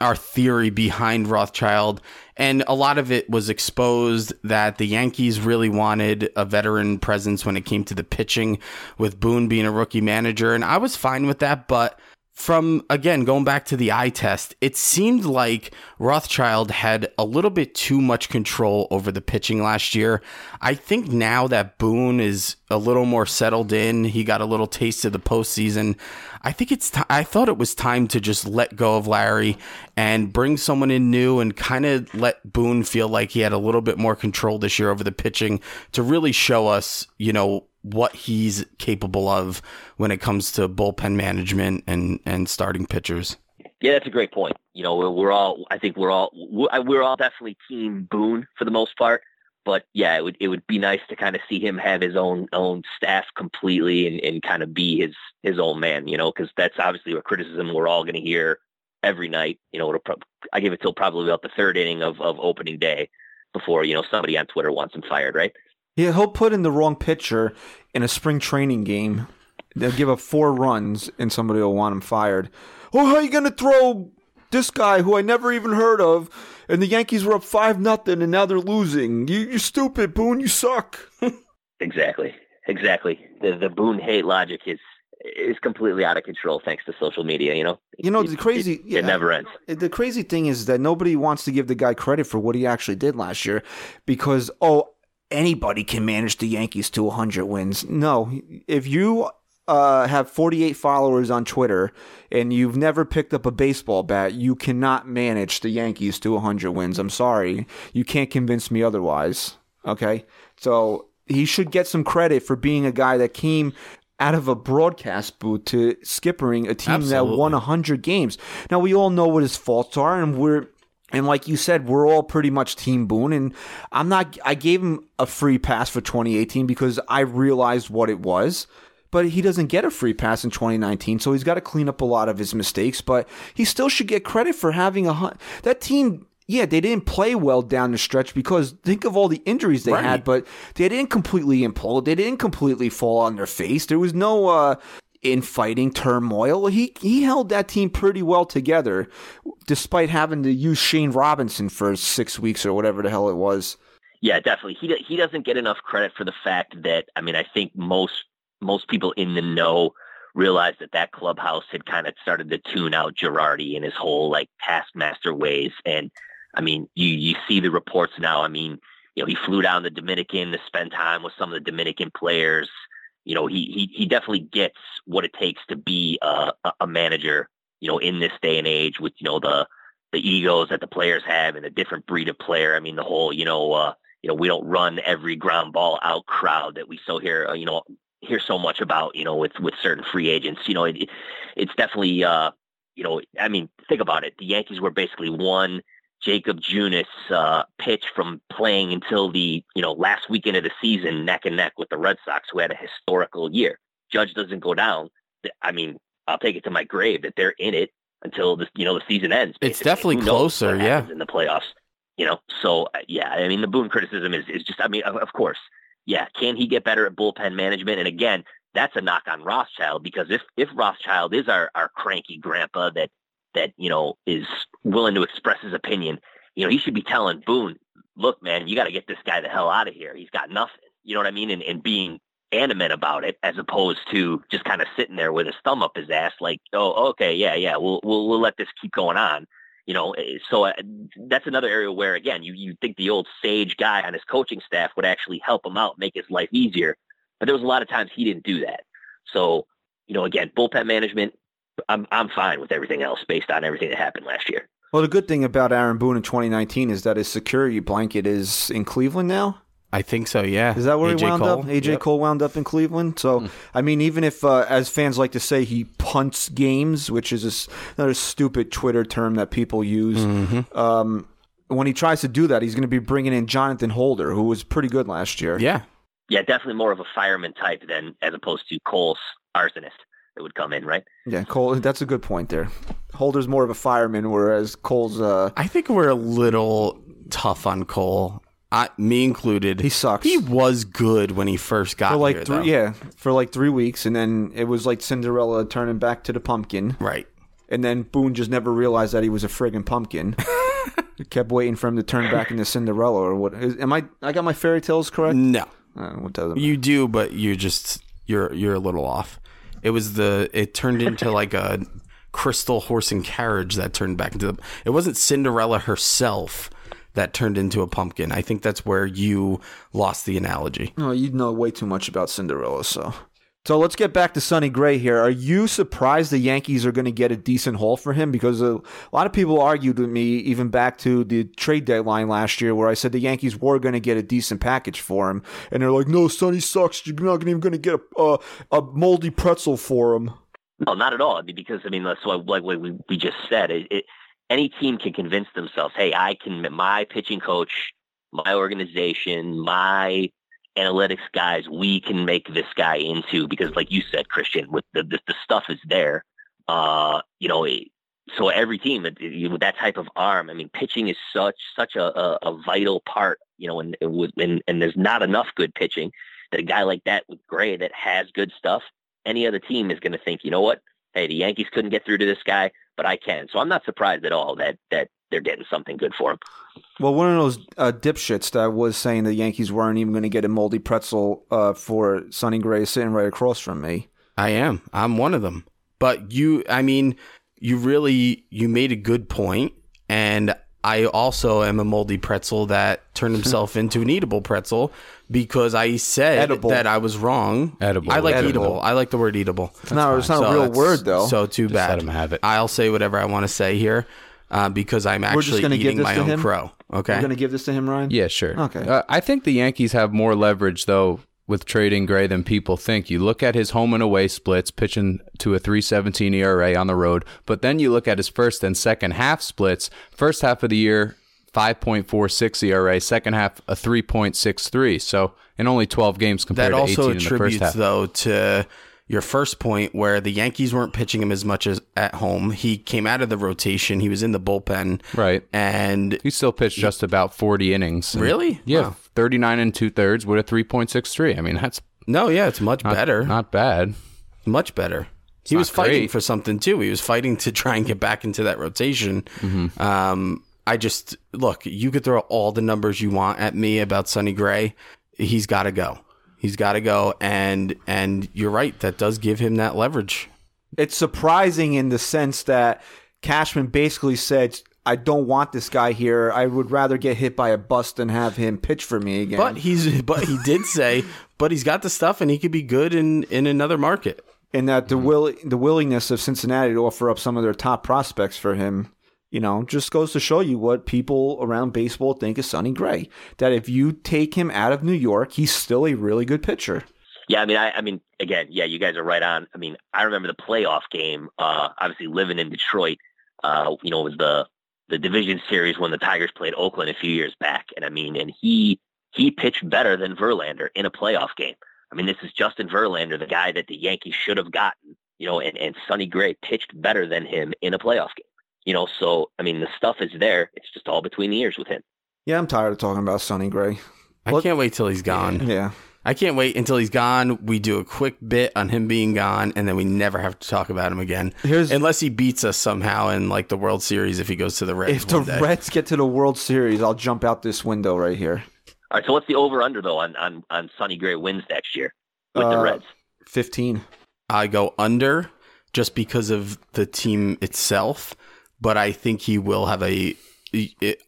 our theory behind Rothschild, and a lot of it was exposed that the Yankees really wanted a veteran presence when it came to the pitching, with Boone being a rookie manager, and I was fine with that, but. From again going back to the eye test, it seemed like Rothschild had a little bit too much control over the pitching last year. I think now that Boone is a little more settled in, he got a little taste of the postseason. I think it's. T- I I thought it was time to just let go of Larry and bring someone in new and kind of let Boone feel like he had a little bit more control this year over the pitching to really show us, you know, what he's capable of when it comes to bullpen management and and starting pitchers. Yeah, that's a great point. You know, we're, all, I think we're all, we're, all definitely team Boone for the most part. But yeah, it would, it would be nice to kind of see him have his own, own staff completely and, and kind of be his, his own man, you know, cause that's obviously a criticism we're all going to hear every night. You know, it'll prob- I give it till probably about the third inning of, of opening day before, you know, somebody on Twitter wants him fired, right? Yeah, he'll put in the wrong pitcher in a spring training game. They'll give up four runs, and somebody will want him fired. Oh, how are you gonna throw this guy who I never even heard of? And the Yankees were up five nothing, and now they're losing. You, you're stupid, Boone. You suck. Exactly. Exactly. The, the Boone hate logic is, is completely out of control thanks to social media, you know? You know the crazy. it, yeah, it never ends. Uh, the crazy thing is that nobody wants to give the guy credit for what he actually did last year, because oh, anybody can manage the Yankees to 100 wins. No, if you uh, have 48 followers on Twitter and you've never picked up a baseball bat, you cannot manage the Yankees to 100 wins. I'm sorry, you can't convince me otherwise. Okay, so he should get some credit for being a guy that came out of a broadcast booth to skippering a team that Absolutely. won 100 games. Now we all know what his faults are and we're and like you said, we're all pretty much Team Boone. And I'm not, I gave him a free pass for 2018 because I realized what it was. But he doesn't get a free pass in 2019, so he's got to clean up a lot of his mistakes. But he still should get credit for having a hun- that team. Yeah, they didn't play well down the stretch because think of all the injuries they Right. had, but they didn't completely implode. They didn't completely fall on their face. There was no, uh, infighting turmoil. He he held that team pretty well together, despite having to use Shane Robinson for six weeks or whatever the hell it was. Yeah, definitely. He he doesn't get enough credit for the fact that I mean I think most most people in the know realized that that clubhouse had kind of started to tune out Girardi and his whole like taskmaster ways. And I mean, you you see the reports now. I mean, you know, he flew down to Dominican to spend time with some of the Dominican players. You know, he he he definitely gets what it takes to be a, a manager. You know, in this day and age, with you know the the egos that the players have and the different breed of player. I mean, the whole you know. uh you know, we don't run every ground ball out crowd that we so hear, uh, you know, hear so much about, you know, with with certain free agents. You know, it, it's definitely, uh, you know, I mean, think about it. The Yankees were basically one Jakob Junis uh, pitch from playing until the, you know, last weekend of the season, neck and neck with the Red Sox, who had a historical year. Judge doesn't go down. I mean, I'll take it to my grave that they're in it until the, you know, the season ends. It's definitely closer, yeah. In the playoffs you know, so uh, yeah, I mean, the Boone criticism is, is just, I mean, of, of course, yeah, can he get better at bullpen management? And again, that's a knock on Rothschild because if if Rothschild is our our cranky grandpa that that you know is willing to express his opinion, you know, he should be telling Boone, look, man, you got to get this guy the hell out of here. He's got nothing. You know what I mean? And and being animate about it as opposed to just kind of sitting there with his thumb up his ass, like, oh, okay, yeah, yeah, we'll we'll we'll let this keep going on. You know, eh, so uh, that's another area where, again, you you think the old sage guy on his coaching staff would actually help him out, make his life easier, but there was a lot of times he didn't do that. So, you know, again, bullpen management, I'm I'm fine with everything else based on everything that happened last year. Well, the good thing about Aaron Boone in 2019 is that his security blanket is in Cleveland now. I think so. Yeah. Is that where AJ he wound Cole? up? AJ Yep. Cole wound up in Cleveland. So, I mean, even if, uh, as fans like to say, he punts games, which is a s another stupid Twitter term that people use. Mm-hmm. Um, when he tries to do that, he's going to be bringing in Jonathan Holder, who was pretty good last year. Yeah. Yeah, definitely more of a fireman type than as opposed to Cole's arsonist that would come in, right? Yeah, Cole. That's a good point there. Holder's more of a fireman, whereas Cole's uh, I think we're a little tough on Cole. I, me included. He sucks. He was good when he first got for like here, three, though. yeah, for like three weeks, and then it was like Cinderella turning back to the pumpkin. Right. And then Boone just never realized that he was a friggin' pumpkin. Kept waiting for him to turn back into Cinderella or what? Is, am I? I got my fairy tales correct? No. Uh, what doesn't? You do, but you're just you're you're a little off. It was the it turned into like a crystal horse and carriage that turned back into the. It wasn't Cinderella herself that turned into a pumpkin. I think that's where you lost the analogy. Oh, you know way too much about Cinderella, so. So let's get back to Sonny Gray here. Are you surprised the Yankees are going to get a decent haul for him? Because a lot of people argued with me, even back to the trade deadline last year, where I said the Yankees were going to get a decent package for him, and they're like, "No, Sonny sucks. You're not even going to get a, a a moldy pretzel for him." No, not at all. I mean, because I mean, that's what like we, we just said. It, it, any team can convince themselves, hey, I can. My pitching coach, my organization, my analytics guys, we can make this guy into because, like you said, Christian, with the the, the stuff is there. Uh, you know, so every team it- it- with that type of arm, I mean, pitching is such such a, a, a vital part. You know, and, and and, and there's not enough good pitching that a guy like that with Gray that has good stuff any other team is going to think, you know what? Hey, the Yankees couldn't get through to this guy, but I can. So I'm not surprised at all that that they're getting something good for him. Well, one of those uh, dipshits that was saying the Yankees weren't even going to get a moldy pretzel uh, for Sonny Gray sitting right across from me. I am. I'm one of them. But you, I mean, you really you made a good point, and I also am a moldy pretzel that turned himself into an eatable pretzel because I said Edible. that I was wrong. Edible. I like Edible. eatable. I like the word eatable. no, it's not a real word though. So too Just bad. let him have it. I'll say whatever I want to say here uh, because I'm We're just actually gonna give eating my own him? crow. Okay. You're going to give this to him, Ryan? Yeah, sure. Okay. Uh, I think the Yankees have more leverage though with trading Gray than people think. You look at his home and away splits, pitching to a 3.17 ERA on the road, but then you look at his first and second half splits. First half of the year, 5.46 ERA. Second half, a 3.63. So in only 12 games compared that to also 18 in the first attributes half. though to your first point where the Yankees weren't pitching him as much as at home. He came out of the rotation. He was in the bullpen. Right. And He still pitched just about 40 innings. Really? Yeah, Wow. 39 and two thirds with a 3.63. I mean, that's no, yeah, it's much not, better. Not bad. Much better. He was fighting great. for something too. He was fighting to try and get back into that rotation. Mm-hmm. Um, I just look. You could throw all the numbers you want at me about Sonny Gray. He's got to go. He's got to go. And and you're right. That does give him that leverage. It's surprising in the sense that Cashman basically said, "I don't want this guy here. I would rather get hit by a bus than have him pitch for me again." But he's but he did say, but he's got the stuff and he could be good in in another market. and that the will the willingness of Cincinnati to offer up some of their top prospects for him, you know, just goes to show you what people around baseball think of Sonny Gray. That if you take him out of New York, he's still a really good pitcher. Yeah, I mean, I, I mean, again, yeah, you guys are right on. I mean, I remember the playoff game. Uh, obviously, living in Detroit, uh, you know, it was the the division series when the Tigers played Oakland a few years back, and I mean, and he he pitched better than Verlander in a playoff game. I mean, this is Justin Verlander, the guy that the Yankees should have gotten, you know, and and Sonny Gray pitched better than him in a playoff game. You know, so I mean, the stuff is there. It's just all between the ears with him. Yeah, I'm tired of talking about Sonny Gray. I Well- can't wait till he's gone. Yeah. I can't wait until he's gone. We do a quick bit on him being gone, and then we never have to talk about him again. Here's- unless he beats us somehow in like the World Series if he goes to the Reds. If the one day. Reds get to the World Series, I'll jump out this window right here. All right, so what's the over under though on on on Sonny Gray wins next year with the Uh, Reds? 15. I go under just because of the team itself, but I think he will have a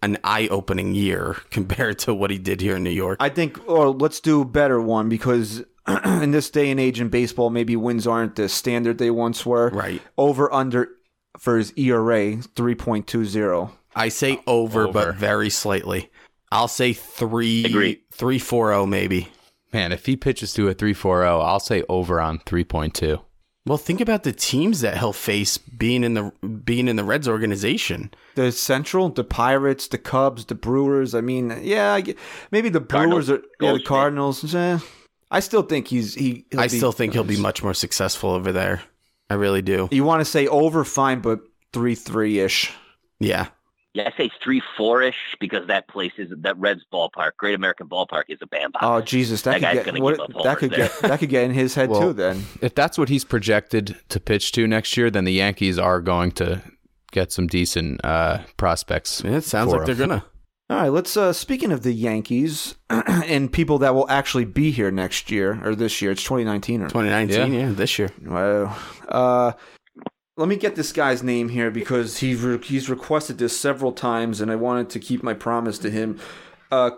an eye-opening year compared to what he did here in New York. I think, or let's do a better one because in this day and age in baseball, maybe wins aren't the standard they once were. Right. Over under for his ERA, 3.20. I say over, Over. but very slightly. I'll say three, Agree. three four zero maybe. Man, if he pitches to a 3.40, I'll say over on 3.2. Well, think about the teams that he'll face being in the being in the Reds organization. The Central, the Pirates, the Cubs, the Brewers. I mean, yeah, maybe the Cardinals, Brewers are, yeah, the Cardinals. eh. I still think he's he. he'll I be- still think he'll be much more successful over there. I really do. You want to say over, fine, but three three ish. Yeah. Yeah, I say three four ish because that place is that Reds ballpark, Great American Ballpark, is a bandbox. Oh Jesus, that, That guy's could gonna get what, give up that could homers get that could get in his head Well, too. Then If that's what he's projected to pitch to next year, then the Yankees are going to get some decent uh, prospects. Yeah, It sounds for like they're gonna. All right, let's. Uh, speaking of the Yankees and people that will actually be here next year or this year, it's 2019 or 2019, yeah, this year. Wow. Uh, let me get this guy's name here because he re- he's requested this several times, and I wanted to keep my promise to him. Uh,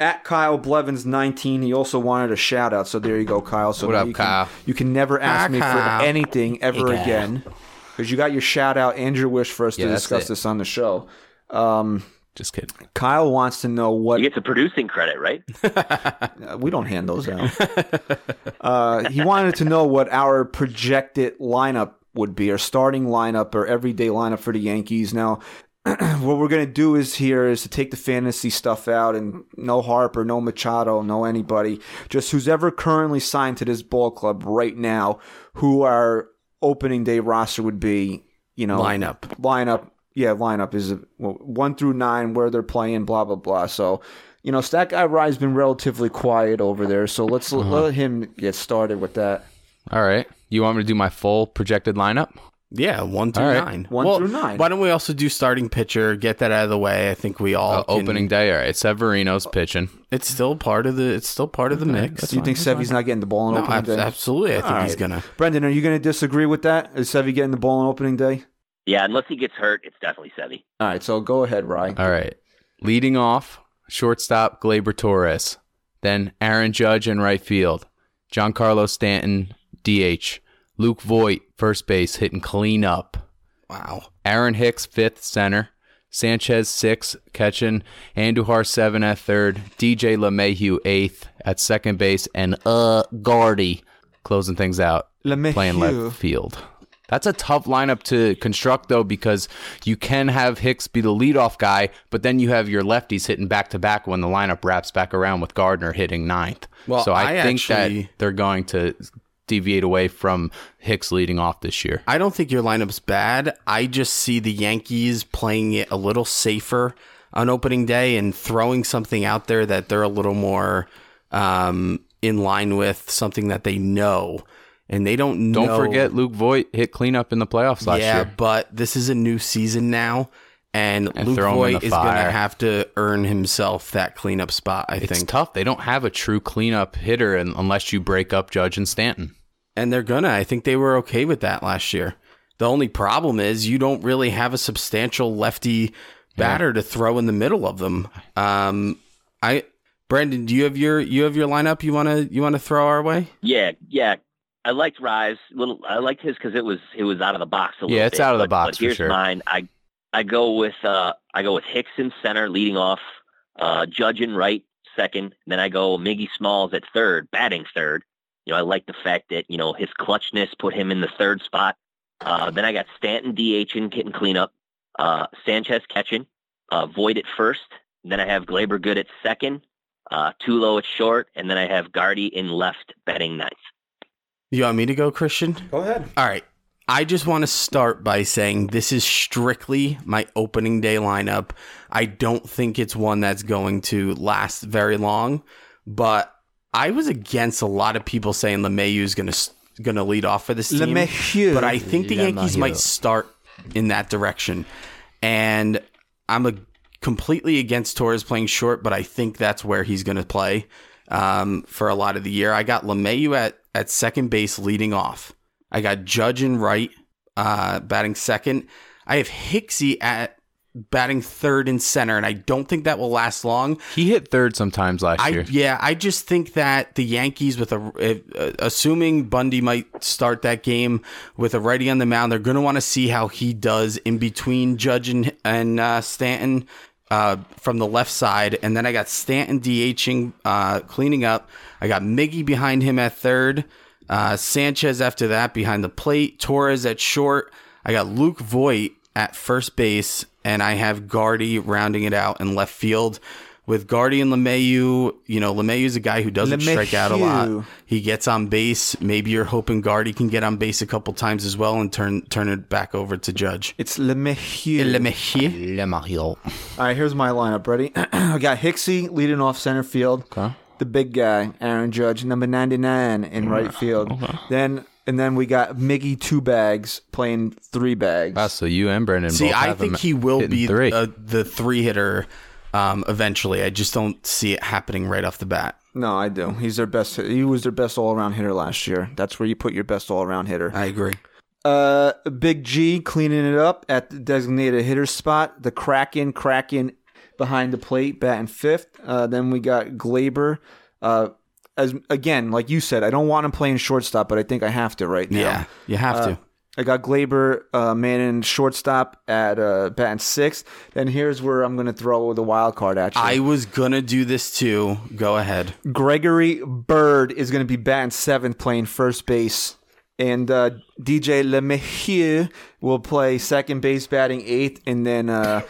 at Kyle Blevins 19, he also wanted a shout out. So there you go, Kyle. So What up, you can, You can never ask Hi, me Kyle. for anything ever Hey, again because you got your shout out and your wish for us Yeah, to discuss this on the show. Um, Just kidding. Kyle wants to know what You get the producing credit, right? uh, we don't hand those out. uh, he wanted to know what our projected lineup would be, our starting lineup or everyday lineup for the Yankees. Now, what we're going to do is here is to take the fantasy stuff out and no Harper, no Machado, no anybody, just who's ever currently signed to this ball club right now, who our opening day roster would be. You know, Lineup. lineup. Yeah, lineup is well, one through nine where they're playing, blah blah blah. So, you know, Stack Guy Rye's been relatively quiet over there. So let's l let him get started with that. All right. You want me to do my full projected lineup? Yeah, one through All right. nine. One Well, through nine. Why don't we also do starting pitcher? Get that out of the way. I think we all Uh, can- opening day. All right. Severino's pitching. It's still part of the. It's still part of the mix. Do you think Sevy's not getting the ball in No, opening ab- day? absolutely. I think All he's right. gonna. Brendan, are you going to disagree with that? Is Sevy getting the ball in opening day? Yeah, unless he gets hurt, it's definitely Sevy. All right, so go ahead, Rye. All right. Leading off, shortstop Gleyber Torres. Then Aaron Judge in right field. Giancarlo Stanton, DH. Luke Voit, first base, hitting clean up. Wow. Aaron Hicks, fifth center. Sanchez, sixth, catching. Andujar, seven at third. DJ LeMahieu, eighth at second base. And uh, Gardy closing things out, LeMahieu. playing left field. That's a tough lineup to construct, though, because you can have Hicks be the leadoff guy, but then you have your lefties hitting back to back when the lineup wraps back around with Gardner hitting ninth. Well, so I, I think actually- that they're going to deviate away from Hicks leading off this year. I don't think your lineup's bad. I just see the Yankees playing it a little safer on opening day and throwing something out there that they're a little more um, in line with, something that they know. and they don't Don't know. forget Luke Voit hit cleanup in the playoffs last yeah, year. Yeah, but this is a new season now, and, And Luke throw Voit is going to have to earn himself that cleanup spot. I It's think, it's tough. They don't have a true cleanup hitter un- unless you break up Judge and Stanton. and they're gonna. I think they were okay with that last year. The only problem is you don't really have a substantial lefty batter to throw in the middle of them. Um, I, Brandon, do you have your you have your lineup you want to you want to throw our way? Yeah, yeah. I liked Rise. Little, I liked his because it was it was out of the box a little bit. Yeah, it's bit, out of the but- box But for here's sure. mine. I I go with uh I go with Hicks in center, leading off. Uh, Judge in right, second. Then I go Miggy Smalls at third, batting third. You know, I like the fact that you know his clutchness put him in the third spot. Uh, then I got Stanton DHing, getting cleanup. Uh, Sanchez catching. Uh, Voit at first. Then I have Gleyber good at second. Uh, Tulo at short, and then I have Gardy in left, batting ninth. You want me to go, Christian? Go ahead. All right. I just want to start by saying this is strictly my opening day lineup. I don't think it's one that's going to last very long, but I was against a lot of people saying LeMahieu is going to going to lead off for this team. LeMahieu. But I think the Yankees might start in that direction. And I'm a completely against Torres playing short, but I think that's where he's going to play um, for a lot of the year. I got LeMahieu at, at second base leading off. I got Judge and right uh, batting second. I have Hicksy at batting third and center, and I don't think that will last long. He hit third sometimes last I year. yeah, I just think that the Yankees with a uh, assuming Bundy might start that game with a righty on the mound, they're going to want to see how he does in between Judge and, and uh, Stanton uh, from the left side, and then I got Stanton DHing, uh, cleaning up. I got Miggy behind him at third, uh, Sanchez after that behind the plate, Torres at short. I got Luke Voigt at first base, and I have Gardy rounding it out in left field. With Gardy and LeMahieu, you know, LeMahieu's a guy who doesn't strike out a lot. He gets on base. Maybe you're hoping Gardy can get on base a couple times as well and turn turn it back over to Judge. It's LeMahieu. LeMahieu. Lemahiel. All right, here's my lineup. Ready? I got Hixie leading off center field. Okay. The big guy, Aaron Judge, number 99 in right field. Then and then we got Miggy two bags playing three bags. Wow, so you and Brendan See, both I have think him he will be three. uh, the three hitter um, eventually. I just don't see it happening right off the bat. no, I do. He's their best. He was their best all around hitter last year. That's where you put your best all around hitter. I agree. Uh, Big G cleaning it up at the designated hitter spot. The Kraken, Kraken behind the plate, batting fifth. Uh, then we got Gleyber. Uh, as again, like you said, I don't want him playing shortstop, but I think I have to right now. Yeah, you have Uh, to. I got Gleyber, uh, man in shortstop at uh, batting sixth. Then here's where I'm going to throw the wild card at you. I was gonna do this too. Go ahead. Gregory Bird is going to be batting seventh, playing first base. And uh, DJ LeMahieu will play second base, batting eighth. And then uh,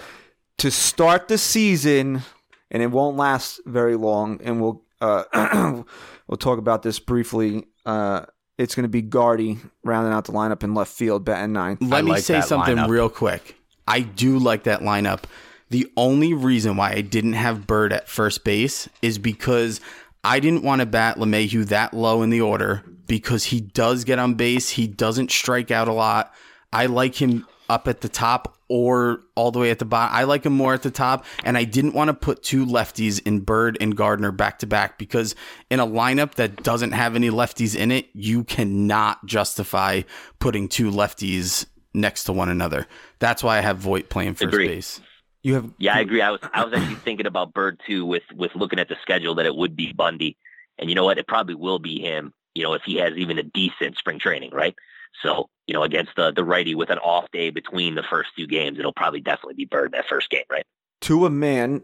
to start the season, and it won't last very long, and we'll uh, we'll talk about this briefly. Uh, it's going to be Gardy rounding out the lineup in left field, batting nine. Let me like say something lineup. real quick. I do like that lineup. The only reason why I didn't have Bird at first base is because I didn't want to bat LeMahieu that low in the order because he does get on base. He doesn't strike out a lot. I like him up at the top or all the way at the bottom. I like him more at the top. And I didn't want to put two lefties in Bird and Gardner back to back because in a lineup that doesn't have any lefties in it, you cannot justify putting two lefties next to one another. That's why I have Voit playing first Agreed. base. You have Yeah, I agree. I was I was actually thinking about Bird too, with with looking at the schedule that it would be Bundy, and you know what? It probably will be him. You know, if he has even a decent spring training, right? So you know, against the the righty with an off day between the first two games, it'll probably definitely be Bird that first game, right? to a man,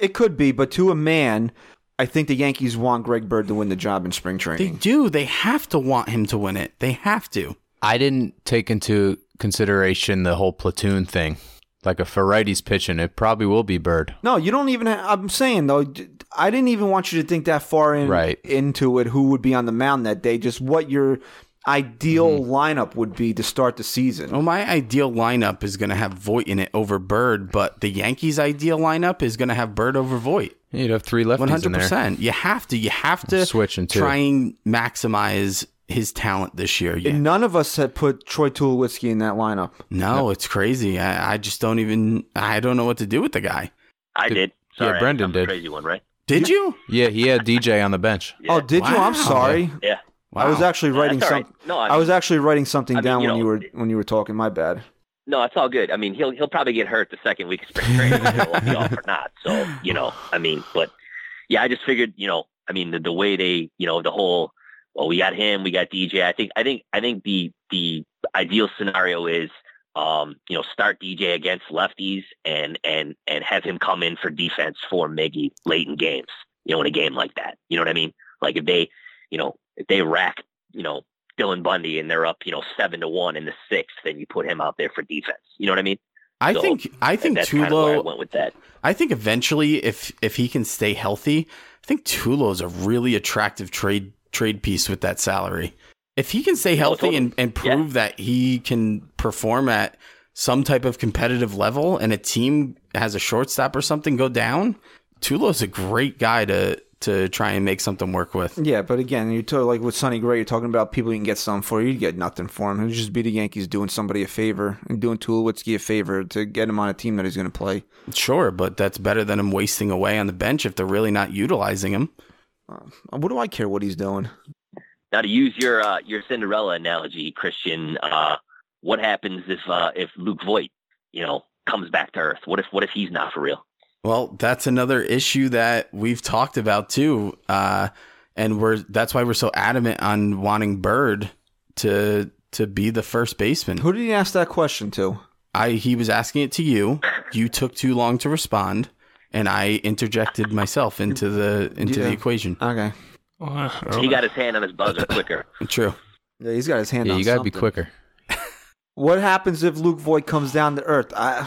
it could be, but to a man, I think the Yankees want Greg Bird to win the job in spring training. They do. They have to want him to win it. They have to. I didn't take into consideration the whole platoon thing. Like if a righty's pitching, it probably will be Bird. No, you don't even. Ha- I'm saying though, I didn't even want you to think that far in Right. into it. Who would be on the mound that day? Just what your ideal mm-hmm. lineup would be to start the season. Well, my ideal lineup is going to have Voit in it over Bird, but the Yankees' ideal lineup is going to have Bird over Voit. You'd have three lefties One in One hundred percent. You have to. You have to Switching, too. try and maximize his talent this year yet. And none of us had put Troy Tulowitzki in that lineup. No, it's crazy. I, I just don't even. I don't know what to do with the guy. I Did- did. yeah, Brendan I'm did. Crazy one, right? Did you? Yeah, he had DJ on the bench. Yeah. Oh, did you? I'm sorry. Yeah. I was actually writing something. right. No, I, I, was actually writing something I mean, down you when know- you were when you were talking. My bad. No, it's all good. I mean, he'll he'll probably get hurt the second week of spring training, whether he'll be off or not. So you know, I mean, but yeah, I just figured, you know, I mean, the, the way they, you know, the whole, well, we got him, we got DJ. I think, I think, I think the the ideal scenario is, um, you know, start DJ against lefties and and and have him come in for defense for Miggy late in games. You know, in a game like that, you know what I mean? Like if they, you know, if they rack, you know, Dylan Bundy and they're up, you know, seven to one in the sixth, then you put him out there for defense. You know what I mean? I So, think. I think that's kind of where I went with that. I think eventually, if if he can stay healthy, I think Tulo's a really attractive trade trade piece with that salary. If he can stay oh, healthy totally. and, and prove that he can perform at some type of competitive level, and a team has a shortstop or something go down, Tulo's a great guy to to try and make something work with. Yeah, but again, you talk like with Sonny Gray, you're talking about people you can get something for. You'd get nothing for him. It'd just be the Yankees doing somebody a favor and doing Tulowitzki a favor to get him on a team that he's going to play. Sure, but that's better than him wasting away on the bench if they're really not utilizing him. What do I care what he's doing? Now, to use your uh, your Cinderella analogy, Christian, uh, what happens if uh, if Luke Voit, you know, comes back to Earth? What if what if he's not for real? Well, that's another issue that we've talked about too, uh, and we're that's why we're so adamant on wanting Bird to to be the first baseman. Who did he ask that question to? I he was asking it to you. You took too long to respond, and I interjected myself into the into the equation. Okay. He got his hand on his buzzer quicker. True. Yeah, he's got his hand Yeah, on you got to be quicker. What happens if Luke Voit comes down to earth? I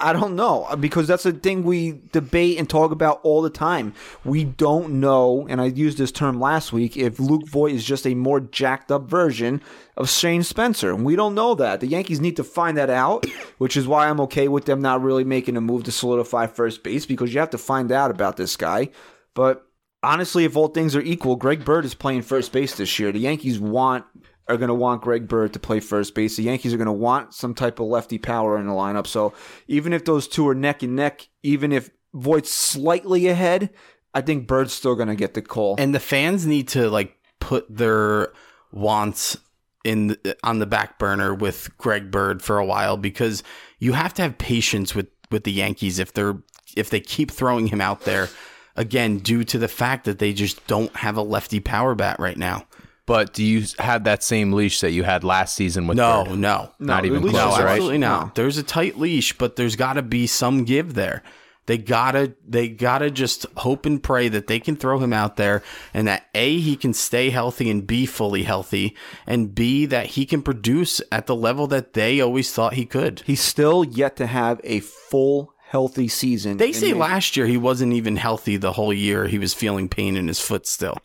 I don't know uh, because that's a thing we debate and talk about all the time. We don't know, and I used this term last week, if Luke Voit is just a more jacked up version of Shane Spencer. And we don't know that. The Yankees need to find that out, which is why I'm okay with them not really making a move to solidify first base because you have to find out about this guy. But honestly, if all things are equal, Greg Bird is playing first base this year. The Yankees want are going to want Greg Bird to play first base. The Yankees are going to want some type of lefty power in the lineup. So even if those two are neck and neck, even if Voit's slightly ahead, I think Bird's still going to get the call. And the fans need to like put their wants in the, on the back burner with Greg Bird for a while because you have to have patience with with the Yankees if they're if they keep throwing him out there again due to the fact that they just don't have a lefty power bat right now. But do you have that same leash that you had last season with No, Bird? no. Not the even close, No, right? absolutely No. not. There's a tight leash, but there's got to be some give there. They gotta, they gotta just hope and pray that they can throw him out there, and that a he can stay healthy and be fully healthy, and b that he can produce at the level that they always thought he could. He's still yet to have a full healthy season. They say the- last year he wasn't even healthy the whole year. He was feeling pain in his foot still.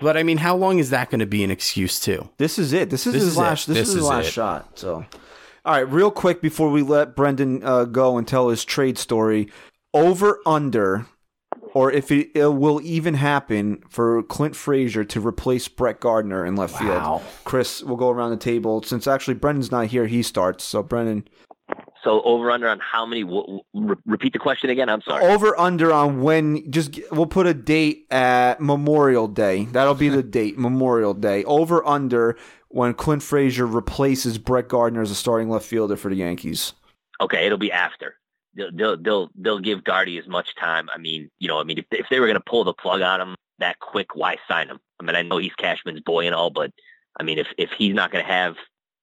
But I mean, how long is that going to be an excuse too? This is it. This is This his is it. last. This, This is his is last it. shot. So, all right, real quick before we let Brendan uh, go and tell his trade story, over under, or if it, it will even happen for Clint Frazier to replace Brett Gardner in left field. Chris, we'll go around the table since actually Brendan's not here. He starts. So Brendan, So over under on how many? W- w- repeat the question again. I'm sorry. over under on when. Just we'll put a date at Memorial Day. That'll be the date. Memorial Day. Over under when Clint Frazier replaces Brett Gardner as a starting left fielder for the Yankees. Okay, it'll be after. They'll they'll they'll, they'll give Gardy as much time. I mean, you know, I mean, if if they were going to pull the plug on him that quick, why sign him? I mean, I know he's Cashman's boy and all, but I mean, if if he's not going to have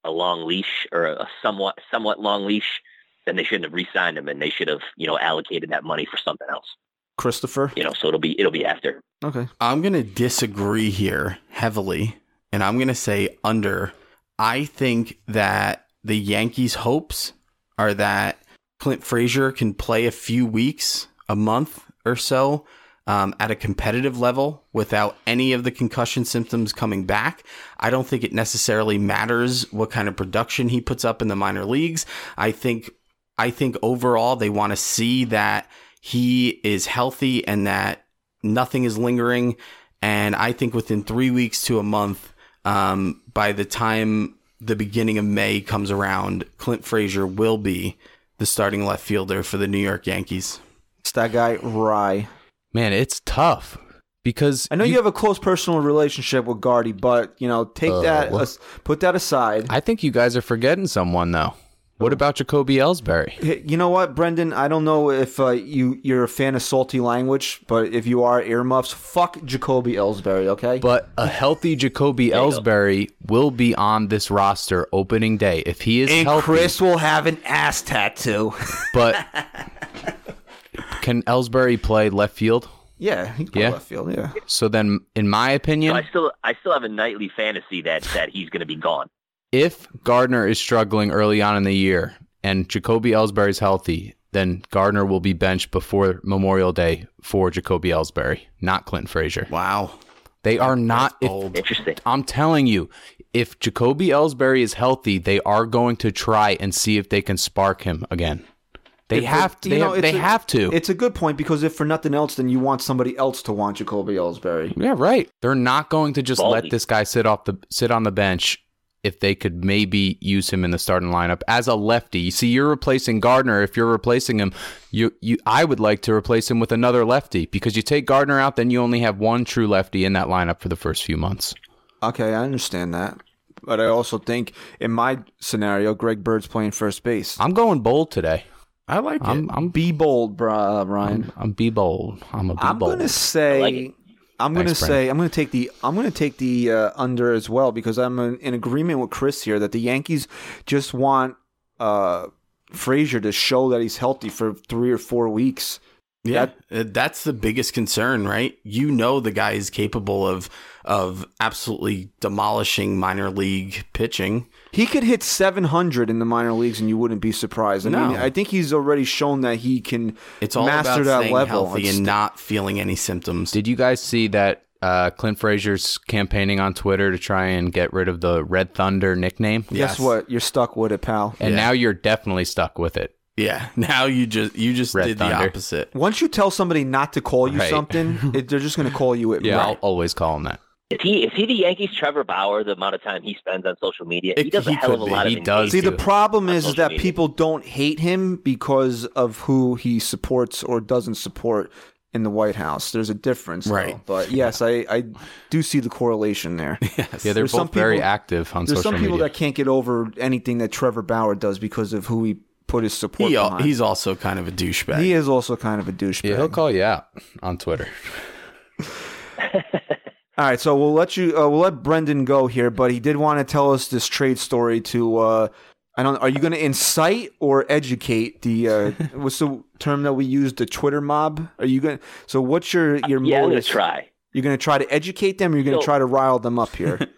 a long leash or a somewhat somewhat long leash, then they shouldn't have re-signed him, and they should have you know allocated that money for something else. Christopher. You know, so it'll be it'll be after. Okay. I'm going to disagree here heavily, and I'm going to say under. I think that the Yankees' hopes are that Clint Frazier can play a few weeks, a month or so um, at a competitive level without any of the concussion symptoms coming back. I don't think it necessarily matters what kind of production he puts up in the minor leagues. I think I think overall they want to see that he is healthy and that nothing is lingering. And I think within three weeks to a month, um, by the time the beginning of May comes around, Clint Frazier will be the starting left fielder for the New York Yankees. It's that guy Rye. Man, it's tough because I know you, have a close personal relationship with Gardy, but you know, take that, what? as- put that aside. I think you guys are forgetting someone though. What about Jacoby Ellsbury? You know what, Brendan? I don't know if uh, you you're a fan of salty language, but if you are, earmuffs. Fuck Jacoby Ellsbury, okay? But a healthy Jacoby you. Ellsbury will be on this roster opening day if he is and healthy. Chris will have an ass tattoo. But can Ellsbury play left field? yeah, he can play Yeah. left field. Yeah. So then, in my opinion, So I still I still have a nightly fantasy that that he's going to be gone. If Gardner is struggling early on in the year and Jacoby Ellsbury is healthy, then Gardner will be benched before Memorial Day for Jacoby Ellsbury, not Clint Frazier. Wow. They are not. if- Interesting. I'm telling you, if Jacoby Ellsbury is healthy, they are going to try and see if they can spark him again. They If- have to. you They, know, have, it's they a- have to. It's a good point because if for nothing else, then you want somebody else to want Jacoby Ellsbury. Yeah, right. They're not going to just let this guy sit off the sit on the bench if they could maybe use him in the starting lineup as a lefty. You see, you're replacing Gardner. If you're replacing him, you you I would like to replace him with another lefty because you take Gardner out, then you only have one true lefty in that lineup for the first few months. Okay, I understand that. But I also think in my scenario, Greg Bird's playing first base. I'm going bold today. I like I'm it. I'm Be bold, bro, uh, Ryan. I'm, I'm be bold. I'm a be I'm bold. gonna say. like it. I'm gonna Thanks, say I'm gonna take the I'm gonna take the uh, under as well because I'm in, in agreement with Chris here that the Yankees just want uh, Frazier to show that he's healthy for three or four weeks. Yeah, uh, that's the biggest concern, right? You know the guy is capable of of absolutely demolishing minor league pitching. He could hit 700 in the minor leagues and you wouldn't be surprised. I mean, No. I think he's already shown that he can It's all master about that staying level. healthy and not feeling any symptoms. Did you guys see that uh, Clint Frazier's campaigning on Twitter to try and get rid of the Red Thunder nickname? Guess Yes. what? You're stuck with it, pal. And Yeah. now you're definitely stuck with it. yeah, now you just you just Red did Thunder. the opposite. Once you tell somebody not to call you Right. something, it, they're just going to call you it. Yeah, right. I'll always call him that. Is he is he the Yankees Trevor Bauer? The amount of time he spends on social media, he It- does a hell of a be. lot of He does. See, the problem is, is that media. people don't hate him because of who he supports or doesn't support in the White House. There's a difference, though. Right. But yes, I, I do see the correlation there. Yes. Yeah, they're There's both some very people- active on social media. There's some people media. that can't get over anything that Trevor Bauer does because of who he put his support he, behind. he's also kind of a douchebag. he is also kind of a douchebag. yeah, he'll call you out on Twitter. All right, so we'll let you uh, we'll let Brendan go here, but he did want to tell us this trade story to uh I don't are you going to incite or educate the uh what's the term that we use the Twitter mob? Are you going to So what's your your yeah, I'm gonna try. You're going to try to educate them or you're going to So- try to rile them up here?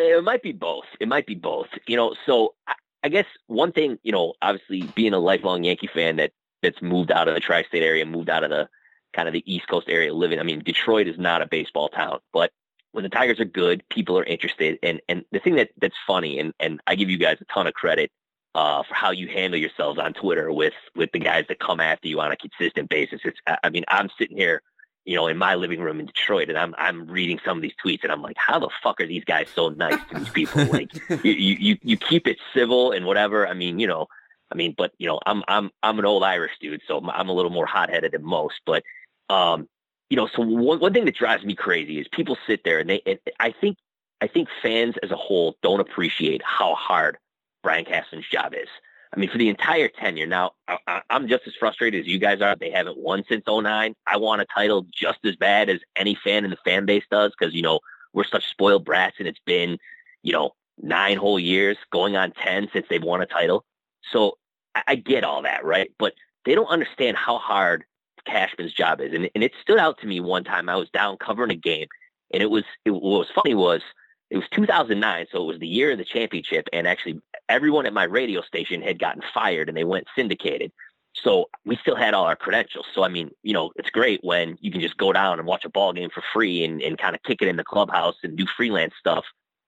It might be both. It might be both. You know, so I, I guess one thing, you know, obviously being a lifelong Yankee fan that that's moved out of the tri-state area, moved out of the kind of the East Coast area living. I mean, Detroit is not a baseball town, but when the Tigers are good, people are interested. And and the thing that that's funny, and and I give you guys a ton of credit uh, for how you handle yourselves on Twitter with with the guys that come after you on a consistent basis. It's, I I mean, I'm sitting here you know, in my living room in Detroit, and I'm I'm reading some of these tweets, and I'm like, how the fuck are these guys so nice to these people? Like, you you you- you keep it civil and whatever. I mean, you know, I mean, but you know, I'm I'm I'm an old Irish dude, so I'm a little more hot headed than most. But um, you know, so one one thing that drives me crazy is people sit there and they. And I think I think fans as a whole don't appreciate how hard Brian Cashman's job is. I mean, for the entire tenure. Now, I, I'm just as frustrated as you guys are. They haven't won since '09. I want a title just as bad as any fan in the fan base does because, you know, we're such spoiled brats and it's been, you know, nine whole years going on 10 since they've won a title. So I, I get all that, right? But they don't understand how hard Cashman's job is. And, and it stood out to me one time. I was down covering a game and it was, it, what was funny was it was 2009. So it was the year of the championship. And actually everyone at my radio station had gotten fired and they went syndicated. So we still had all our credentials. So I mean, you know, it's great when you can just go down and watch a ball game for free and, and kind of kick it in the clubhouse and do freelance stuff,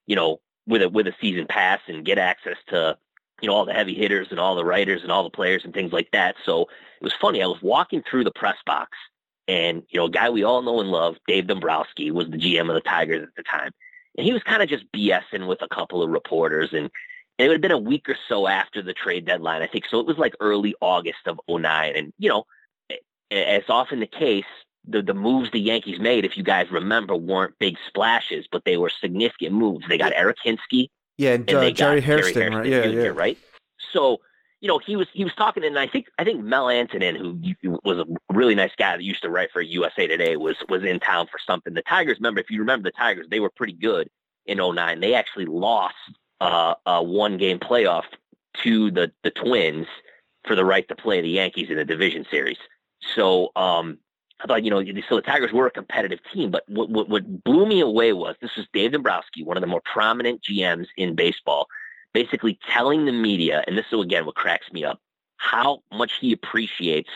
you know, with a with a season pass and get access to, you know, all the heavy hitters and all the writers and all the players and things like that. So it was funny. I was walking through the press box and, you know, a guy we all know and love, Dave Dombrowski, was the GM of the Tigers at the time. and he was kind of just BSing with a couple of reporters, and, and it would have been a week or so after the trade deadline, I think. So it was like early August of 09. and you know, as often the case, the the moves the Yankees made, if you guys remember, weren't big splashes, but they were significant moves. They got Eric Hinske, Yeah, and, and uh, Jerry Hairston, right? Yeah, Jr., yeah. right? So, you know, he was he was talking, and I think I think Mel Antonen, who was a really nice guy that used to write for USA Today, was was in town for something. The Tigers, remember, if you remember the Tigers, they were pretty good in 09. They actually lost uh, a one game playoff to the the Twins for the right to play the Yankees in the division series. So um, I thought, you know, so the Tigers were a competitive team, but what, what, what blew me away was this was Dave Dombrowski, one of the more prominent GMs in baseball, basically telling the media, and this is again what cracks me up, how much he appreciates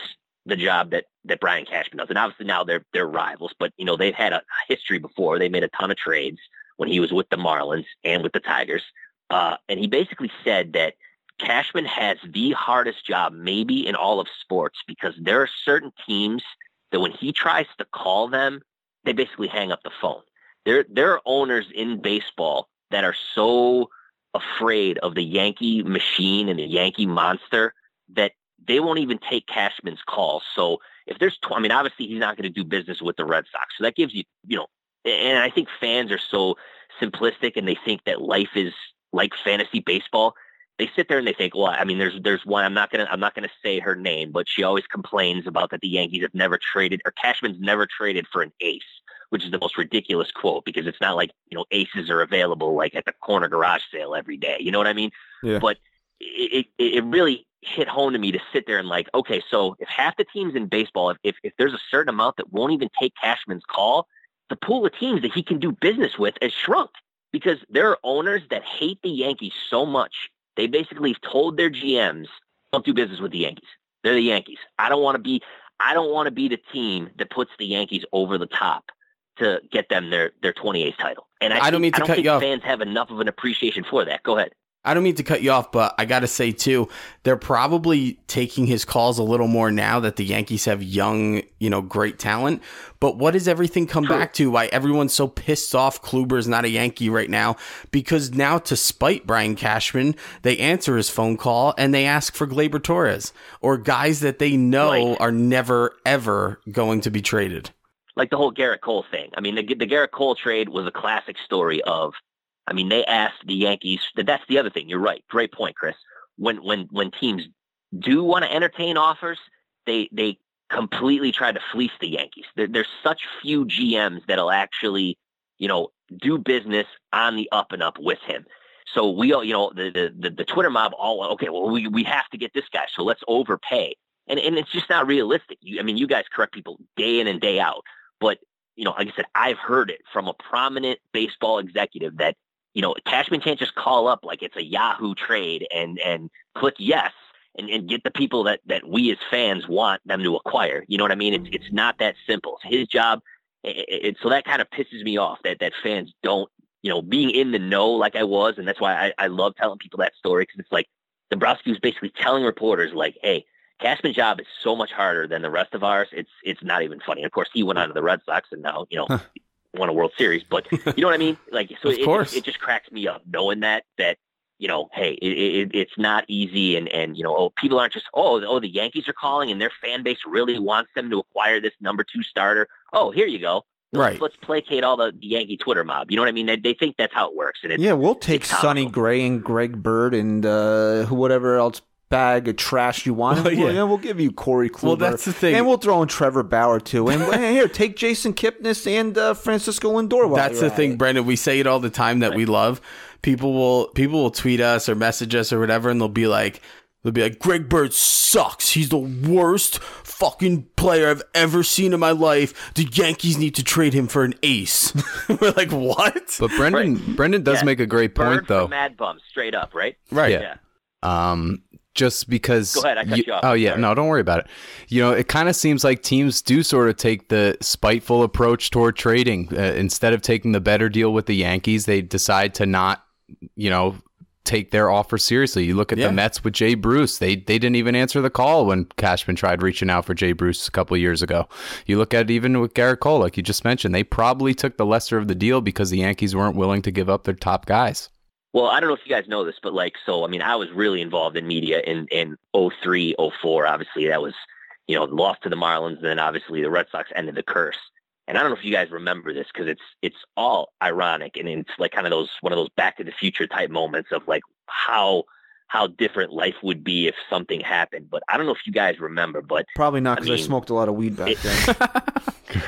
the job that that Brian Cashman does. And obviously now they're they're rivals, but you know they've had a history before. They made a ton of trades when he was with the Marlins and with the Tigers. Uh, and he basically said that Cashman has the hardest job maybe in all of sports because there are certain teams that when he tries to call them, they basically hang up the phone. There, there are owners in baseball that are so afraid of the Yankee machine and the Yankee monster that they won't even take Cashman's calls. So if there's, tw- I mean, obviously he's not going to do business with the Red Sox. So that gives you, you know, and I think fans are so simplistic and they think that life is like fantasy baseball. They sit there and they think, well, I mean, there's there's one. I'm not gonna I'm not gonna say her name, but she always complains about that the Yankees have never traded or Cashman's never traded for an ace, which is the most ridiculous quote because it's not like you know aces are available like at the corner garage sale every day. You know what I mean? Yeah. But it, it it really hit home to me to sit there and like, okay, so if half the teams in baseball, if if, if there's a certain amount that won't even take Cashman's call, the pool of teams that he can do business with has shrunk because there are owners that hate the Yankees so much. They basically told their GMs, don't do business with the Yankees. They're the Yankees. I don't want to be I don't want to be the team that puts the Yankees over the top to get them their their 28th title. And I, I don't think- mean to I don't cut think you off. fans have enough of an appreciation for that. Go ahead. I don't mean to cut you off, but I got to say too, they're probably taking his calls a little more now that the Yankees have young, you know, great talent. But what does everything come True. back to? Why everyone's so pissed off Kluber's not a Yankee right now? Because now, to spite Brian Cashman, they answer his phone call and they ask for Gleyber Torres or guys that they know Right. are never ever going to be traded. like the whole Gerrit Cole thing. I mean, the, the Gerrit Cole trade was a classic story of, I mean, they asked the Yankees. That's the other thing. You're right. Great point, Chris. When when when teams do want to entertain offers, they they completely try to fleece the Yankees. There, there's such few GMs that'll actually, you know, do business on the up and up with him. So we all, you know, the the the, Twitter mob all okay. Well, we we have to get this guy, so let's overpay. And and it's just not realistic. You, I mean, you guys correct people day in and day out. But, you know, like I said, I've heard it from a prominent baseball executive that, you know, Cashman can't just call up like it's a Yahoo trade and, and click yes and, and get the people that, that we as fans want them to acquire. You know what I mean? It's, it's not that simple. It's his job. and so that kind of pisses me off that, that fans don't, you know, being in the know like I was. And that's why I, I love telling people that story because it's like Dombrowski was basically telling reporters like, hey, Cashman's job is so much harder than the rest of ours. It's it's not even funny. Of course, he went on to the Red Sox and now you know won a World Series. But you know what I mean? Like so, it, it, it just cracks me up knowing that that you know, hey, it, it, it's not easy, and and you know, oh, people aren't just oh oh the Yankees are calling and their fan base really wants them to acquire this number two starter. Oh, here you go. Right. Let's placate all the Yankee Twitter mob. You know what I mean? They, they think that's how it works, and Yeah, we'll take Sonny. Gray and Greg Bird and uh, whatever else bag of trash you want. Well, We'll- yeah. we'll give you Corey Kluber. Well, that's the thing. And we'll throw in Trevor Bauer too. And here, take Jason Kipnis and uh, Francisco Lindor. while That's you're the at thing, it. Brendan. We say it all the time that we love. People will people will tweet us or message us or whatever, and they'll be like, they'll be like, Greg Bird sucks. He's the worst fucking player I've ever seen in my life. The Yankees need to trade him for an ace. We're like, what? But Brendan Brendan does Yeah. make a great point though. Mad Bum, straight up, right? Right. Yeah. Um, just because. Go ahead, I cut you off. Oh yeah, Sorry. no, don't worry about it. You know, it kind of seems like teams do sort of take the spiteful approach toward trading. Uh, instead of taking the better deal with the Yankees, they decide to not, you know, take their offer seriously. You look at Yeah. the Mets with Jay Bruce; they they didn't even answer the call when Cashman tried reaching out for Jay Bruce a couple of years ago. You look at it even with Gerrit Cole, like you just mentioned, they probably took the lesser of the deal because the Yankees weren't willing to give up their top guys. Well, I don't know if you guys know this, but like, so I mean, I was really involved in media in in 03, 04. Obviously, that was you know lost to the Marlins, and then obviously the Red Sox ended the curse. And I don't know if you guys remember this because it's it's all ironic and it's like kind of those one of those Back to the Future type moments of like how how different life would be if something happened. But I don't know if you guys remember, but Probably not because I, I smoked a lot of weed back it- then.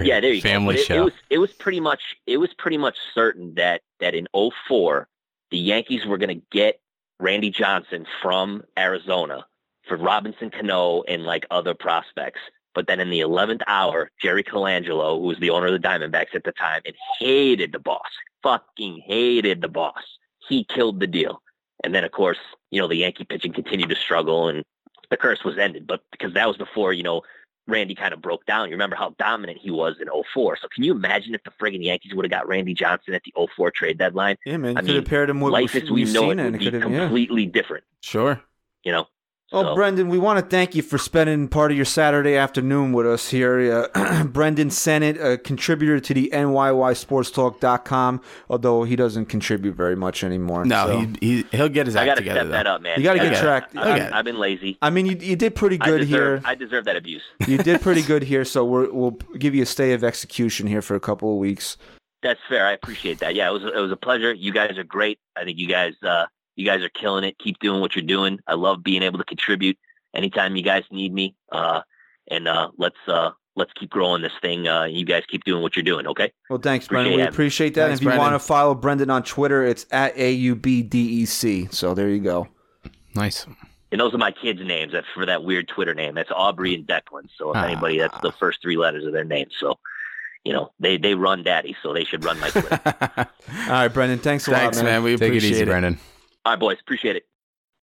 yeah, there you Family go. But it, show. it was it was pretty much it was pretty much certain that that in 04 the Yankees were going to get Randy Johnson from Arizona for Robinson Cano and like other prospects. But then in the 11th hour, Jerry Colangelo, who was the owner of the Diamondbacks at the time and hated the boss, fucking hated the boss, he killed the deal. And then, of course, you know, the Yankee pitching continued to struggle and the curse was ended. But because that was before, you know, Randy kind of broke down. You remember how dominant he was in 04. So can you imagine if the friggin' Yankees would have got Randy Johnson at the 04 trade deadline? yeah, man. You I could mean, have paired him with, Life as we we've know it would be have, yeah. completely different, Sure. you know? Oh, So- Brendan, we want to thank you for spending part of your Saturday afternoon with us here. Uh, Brendan Sennott, a contributor to the NYYSportsTalk.com, although he doesn't contribute very much anymore. No, so. he, he he'll get his act I got to together. step that though. up, man. You gotta get tracked. I've, I've, I've been lazy. I mean, you, you did pretty I good deserve, here. I deserve that abuse. you did pretty good here, so we're, we'll give you a stay of execution here for a couple of weeks. That's fair. I appreciate that. Yeah, it was it was a pleasure. You guys are great. I think you guys uh you guys are killing it. Keep doing what you're doing. I love being able to contribute anytime you guys need me. Uh and uh let's uh let's keep growing this thing. Uh you guys keep doing what you're doing, okay? Well, thanks, Appreciate Brendan. We it. appreciate that. Thanks, if you Brendan. want to follow Brendan on Twitter, it's at AUBDEC. E So there you go. Nice. And those are my kids' names. That's for that weird Twitter name. That's Aubrey and Declan. So if Ah. anybody, that's the first three letters of their name. So, you know, they they run daddy, so they should run my Twitter. All right, Brendan. Thanks a Thanks, lot, man. We Take it appreciate easy, it. Brendan. All right, boys, appreciate it.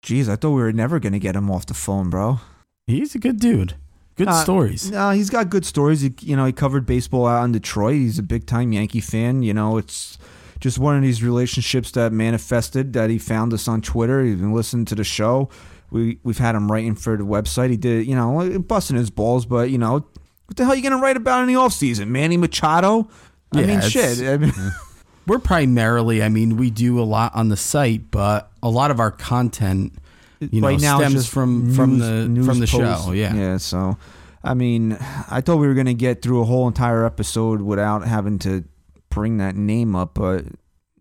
Jeez, I thought we were never going to get him off the phone, bro. He's a good dude. Good Uh, stories. No, he's got good stories. He, you know, he covered baseball out in Detroit. He's a big time Yankee fan. You know, it's just one of these relationships that manifested that he found us on Twitter. He's been listening to the show. We we've had him writing for the website. He did, you know, busting his balls, but you know, what the hell are you going to write about in the offseason? Manny Machado? I Yeah, mean, shit. I mean, We're primarily, I mean, we do a lot on the site, but a lot of our content, you know, right now stems from from news- the news from the posts. show. Yeah. yeah. So, I mean, I thought we were gonna get through a whole entire episode without having to bring that name up, but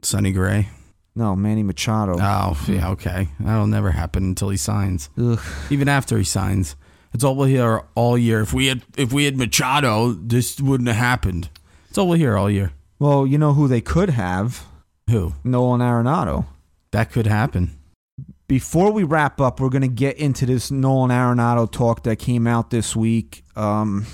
Sonny Gray. no, Manny Machado. Oh, yeah, okay. That'll never happen until he signs. Ugh. Even after he signs, it's all we'll hear all year. If we had if we had Machado, this wouldn't have happened. It's all we'll hear all year. Well, you know who they could have? Who? Nolan Arenado. That could happen. Before we wrap up, we're gonna get into this Nolan Arenado talk that came out this week. Um,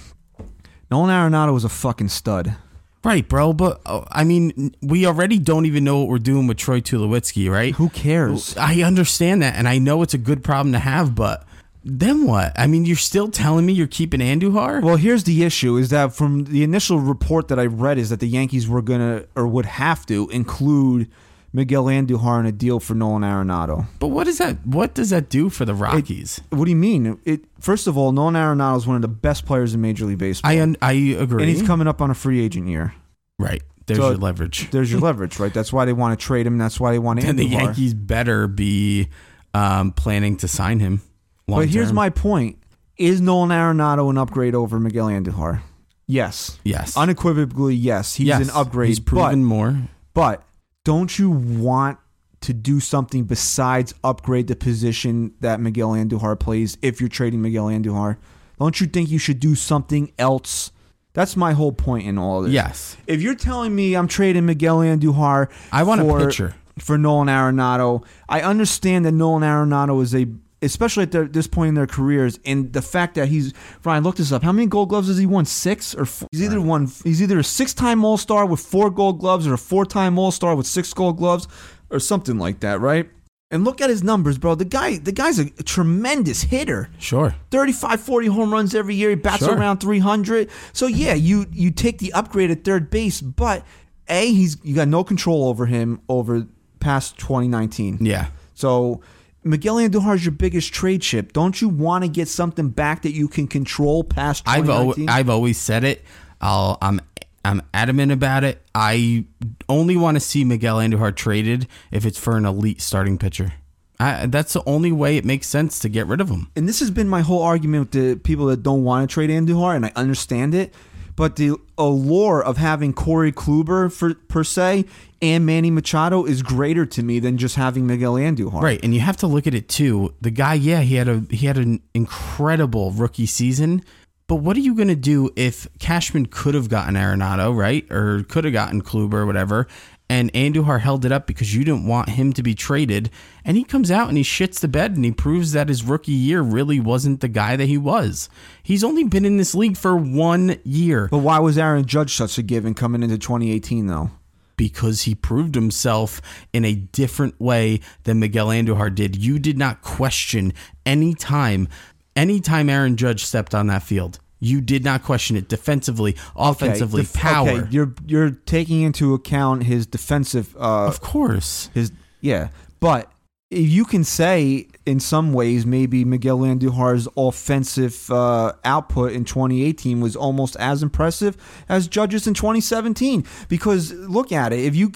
Nolan Arenado was a fucking stud. Right, bro. But uh, I mean, we already don't even know what we're doing with Troy Tulowitzki, right? Who cares? I understand that, and I know it's a good problem to have, but then what? I mean, you're still telling me you're keeping Andujar? Well, here's the issue: is that from the initial report that I read, is that the Yankees were gonna or would have to include Miguel Andujar in a deal for Nolan Arenado. but what is that? What does that do for the Rockies? What do you mean? It first of all, Nolan Arenado is one of the best players in Major League Baseball, I un- I agree. and he's coming up on a free agent year. right. There's So- your leverage. There's your leverage, right? That's why they want to trade him. That's why they want to. And the Yankees better be um, planning to sign him. Long But here's term. my point: Is Nolan Arenado an upgrade over Miguel Andujar? Yes, yes, unequivocally yes. He's yes. an upgrade. He's proven more. But don't you want to do something besides upgrade the position that Miguel Andujar plays if you're trading Miguel Andujar? Don't you think you should do something else? That's my whole point in all of this. Yes, If you're telling me I'm trading Miguel Andujar, I want a for- pitcher. for Nolan Arenado. I understand that Nolan Arenado is a, especially at their, this point in their careers, and the fact that he's Ryan. Look this up. How many Gold Gloves has he won? Six or four? he's either won. He's either a six-time All Star with four Gold Gloves or a four-time All Star with six Gold Gloves or something like that, right? And look at his numbers, bro. The guy, the guy's a tremendous hitter. Sure. 35 40 home runs every year he bats Sure. around 300 so yeah you you take the upgrade at third base but a he's you got no control over him over past 2019 Yeah. So Miguel Andujar is your biggest trade chip. Don't you want to get something back that you can control past I've al- I've always said it. I'll, I'm I'm adamant about it. I only want to see Miguel Andujar traded if it's for an elite starting pitcher. I, that's the only way it makes sense to get rid of him. and this has been my whole argument with the people that don't want to trade Andujar, and I understand it. But the allure of having Corey Kluber for, per se and Manny Machado is greater to me than just having Miguel Andujar. Right, and you have to look at it too. The guy, yeah, he had a he had an incredible rookie season. But what are you going to do if Cashman could have gotten Arenado, right, or could have gotten Kluber or whatever, and Andujar held it up because you didn't want him to be traded, and he comes out and he shits the bed and he proves that his rookie year really wasn't the guy that he was. He's only been in this league for one year But why was Aaron Judge such a given coming into 2018 though? because he proved himself in a different way than Miguel Andujar did. You did not question any time, any time Aaron Judge stepped on that field. You did not question it defensively, offensively, def- power. Okay, you're you're taking into account his defensive uh of course. his yeah, but you can say in some ways maybe Miguel Andujar's offensive uh, output in 2018 was almost as impressive as Judge's in 2017 because look at it if you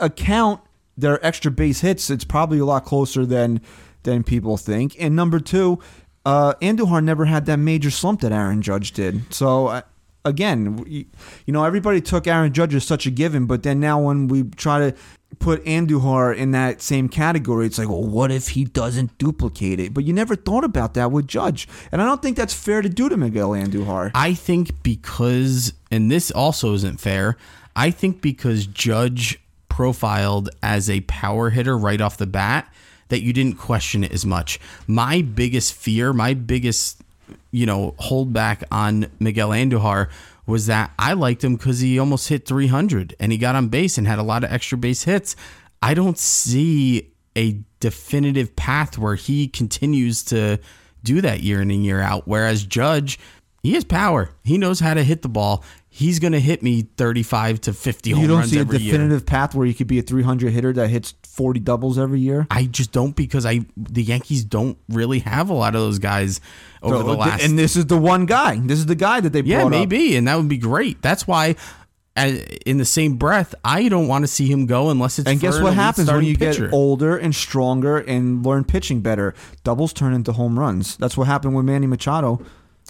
account their extra base hits it's probably a lot closer than than people think and number 2 uh, Andujar never had that major slump that Aaron Judge did so uh, again, you know, everybody took Aaron Judge as such a given, but then now when we try to put Andujar in that same category, it's like, well, what if he doesn't duplicate it? But you never thought about that with Judge, and I don't think that's fair to do to Miguel Andujar. I think because, and this also isn't fair, I think because Judge profiled as a power hitter right off the bat, that you didn't question it as much. My biggest fear, my biggest, you know, hold back on Miguel Andujar was that I liked him because he almost hit 300 and he got on base and had a lot of extra base hits. I don't see a definitive path where he continues to do that year in and year out. Whereas Judge, he has power. He knows how to hit the ball. He's going to hit me 35 to 50 home You don't see a every year. definitive path where you could be a 300 hitter that hits 40 doubles every year. I just don't because I the Yankees don't really have a lot of those guys over the last. and this is the one guy. This is the guy that they yeah, brought up. maybe, and that would be great. That's why. uh, In the same breath, I don't want to see him go unless it's And guess what happens when you pitcher. get older and stronger and learn pitching better? Doubles turn into home runs. That's what happened with Manny Machado.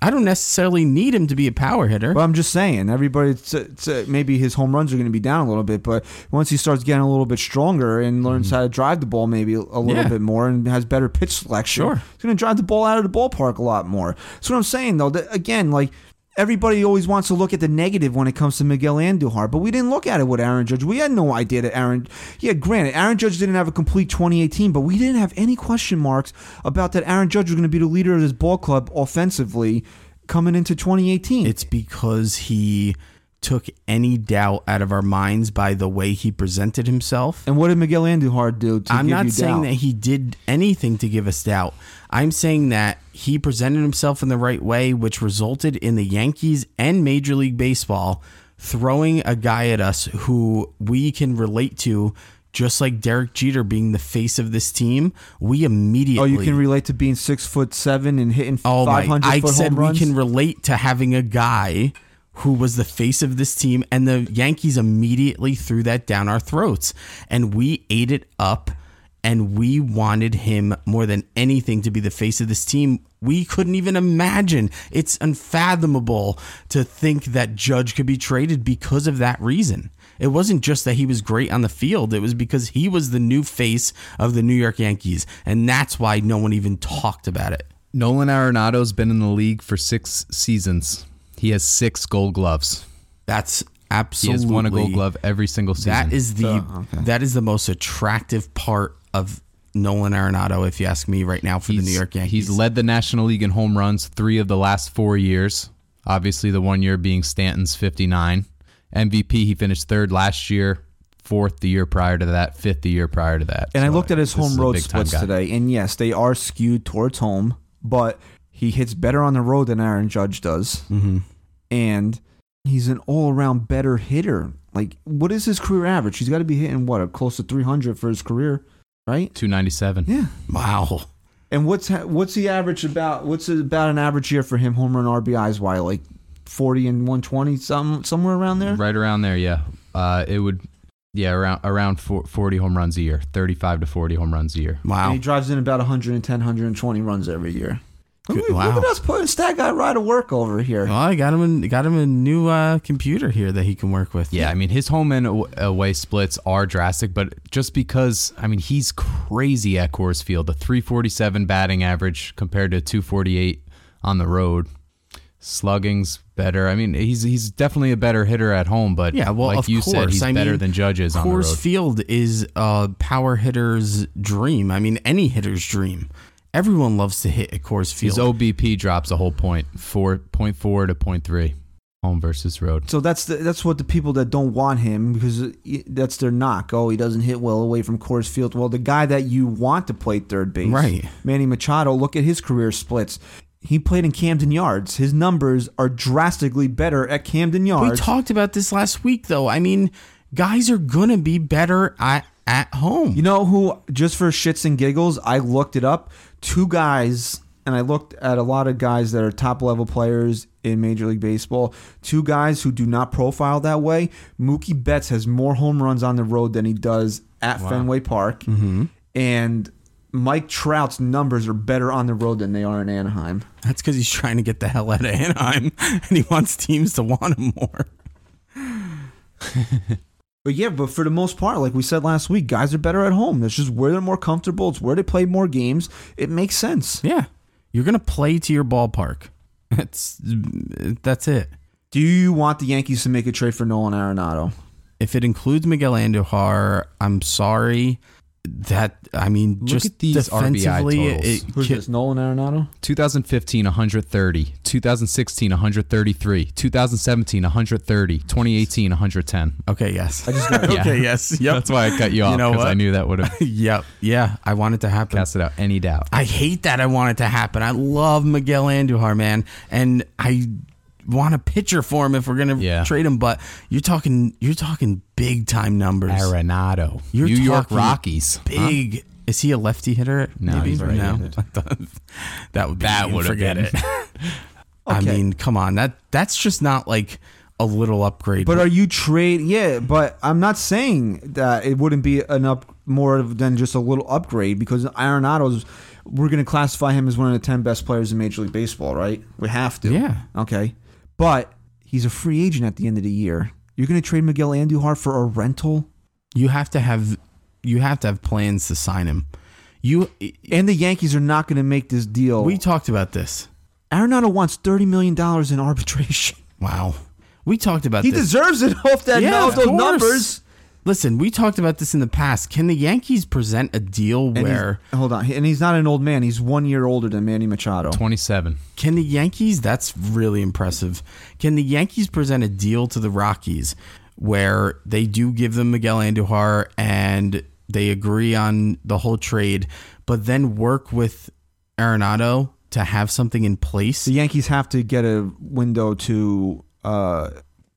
I don't necessarily need him to be a power hitter. But I'm just saying, everybody, it's, it's, uh, maybe his home runs are going to be down a little bit, but once he starts getting a little bit stronger and learns how to drive the ball maybe a little Mm-hmm. Yeah. bit more and has better pitch selection, Sure. he's going to drive the ball out of the ballpark a lot more. That's what I'm saying, though. That, again, like everybody always wants to look at the negative when it comes to Miguel Andujar, but we didn't look at it with Aaron Judge. We had no idea that Aaron, yeah, granted, Aaron Judge didn't have a complete 2018, but we didn't have any question marks about that Aaron Judge was going to be the leader of this ball club offensively coming into 2018. It's because he took any doubt out of our minds by the way he presented himself. And what did Miguel Andujar do to I'm give not you saying doubt? that he did anything to give us doubt. I'm saying that he presented himself in the right way, which resulted in the Yankees and Major League Baseball throwing a guy at us who we can relate to, just like Derek Jeter being the face of this team. We immediately. Oh, you can relate to being six foot seven and hitting Oh my! five hundred I foot said we runs. can relate to having a guy who was the face of this team, and the Yankees immediately threw that down our throats, and we ate it up, and we wanted him more than anything to be the face of this team. We couldn't even imagine. It's unfathomable to think that Judge could be traded because of that reason. It wasn't just that he was great on the field, it was because he was the new face of the New York Yankees. And that's why no one even talked about it. Nolan Arenado's been in the league for six seasons. He has six gold gloves. That's absolutely He has won a gold glove every single season. That is the Oh, that is the most attractive part of Nolan Arenado, if you ask me right now, for the New York Yankees. He's led the National League in home runs three of the last four years. Obviously, the one year being Stanton's 59. MVP, he finished third last year, fourth the year prior to that, fifth the year prior to that. and I looked at his home a road splits guy. today, and yes, they are skewed towards home, but he hits better on the road than Aaron Judge does, Mhm. and he's an all around better hitter. Like, what is his career average? He's got to be hitting what, close to three hundred for his career. right? 297. Yeah. Wow. And what's what's the average about? What's about an average year for him? Home run RBIs, why like forty and one twenty, some somewhere around there. Right around there, yeah. Uh, it would, yeah, around around 40 home runs a year, 35 to 40 home runs a year. And Wow. he drives in about 110, 120 runs every year. Look, Good- look wow. at us putting stat guy right to work over here. Well, I got him. A, got him a new uh, computer here that he can work with. Yeah, I mean his home and away splits are drastic, but just because I mean he's crazy at Coors Field, the 347 batting average compared to 248 on the road. Slugging's better. I mean, he's he's definitely a better hitter at home, but Yeah, well, like of you said, course. he's I better mean, than Judges on the Coors road. Field is a power hitter's dream. I mean, any hitter's dream. Everyone loves to hit at Coors Field. His OBP drops a whole point, four point four to point three, home versus road. So that's the, that's what the people that don't want him because that's their knock. Oh, he doesn't hit well away from Coors Field. Well, the guy that you want to play third base, Right. Manny Machado. Look at his career splits. He played in Camden Yards. His numbers are drastically better at Camden Yards. we talked about this last week, though. I mean, guys are gonna be better at at home. You know who? Just for shits and giggles, I looked it up. Two guys, and I looked at a lot of guys that are top level players in Major League Baseball. Two guys who do not profile that way. Mookie Betts has more home runs on the road than he does at Fenway Park, mm-hmm. and Mike Trout's numbers are better on the road than they are in Anaheim. That's because he's trying to get the hell out of Anaheim, and he wants teams to want him more. But yeah, but for the most part, like we said last week, guys are better at home. That's just where they're more comfortable. It's where they play more games. It makes sense. Yeah, you're gonna play to your ballpark. That's that's it. Do you want the Yankees to make a trade for Nolan Arenado? If it includes Miguel Andujar, I'm sorry. That I mean, Look just at these RBI totals. it, Who's ki- this? Nolan Arenado? 2015 130, 2016 133, 2017 130, 2018 110. okay, yes. I just got Yeah. okay, yes. Yep. That's why I cut you off You know because I knew that would have yep. Yeah, I want it to happen. casted out any doubt. I hate that I want it to happen. I love Miguel Andujar, man, and I want a pitcher for him if we're gonna Yeah. trade him. But you're talking, you're talking big time numbers. Arenado, You're New York Rockies. Big. Is he a lefty hitter? No, he's right-handed. that would be That would've forget been. it. I mean, come on. That that's just not like a little upgrade. But are you trade? Yeah, but I'm not saying that it wouldn't be an up more than just a little upgrade because Arenado's. We're going to classify him as one of the ten best players in Major League Baseball, right? We have to. Yeah. Okay. But he's a free agent at the end of the year. You're going to trade Miguel Andujar for a rental, you have to have you have to have plans to sign him. You and the Yankees are not going to make this deal. we talked about this. Arenado wants thirty million dollars in arbitration. Wow. We talked about this. He this. deserves it off that Yeah, no, of those course. numbers. Listen, we talked about this in the past. Can the Yankees present a deal And he's- where hold on, and he's not an old man. He's one year older than Manny Machado. 27. can the Yankees that's really impressive. Can the Yankees present a deal to the Rockies where they do give them Miguel Andujar and they agree on the whole trade, but then work with Arenado to have something in place? The Yankees have to get a window to uh,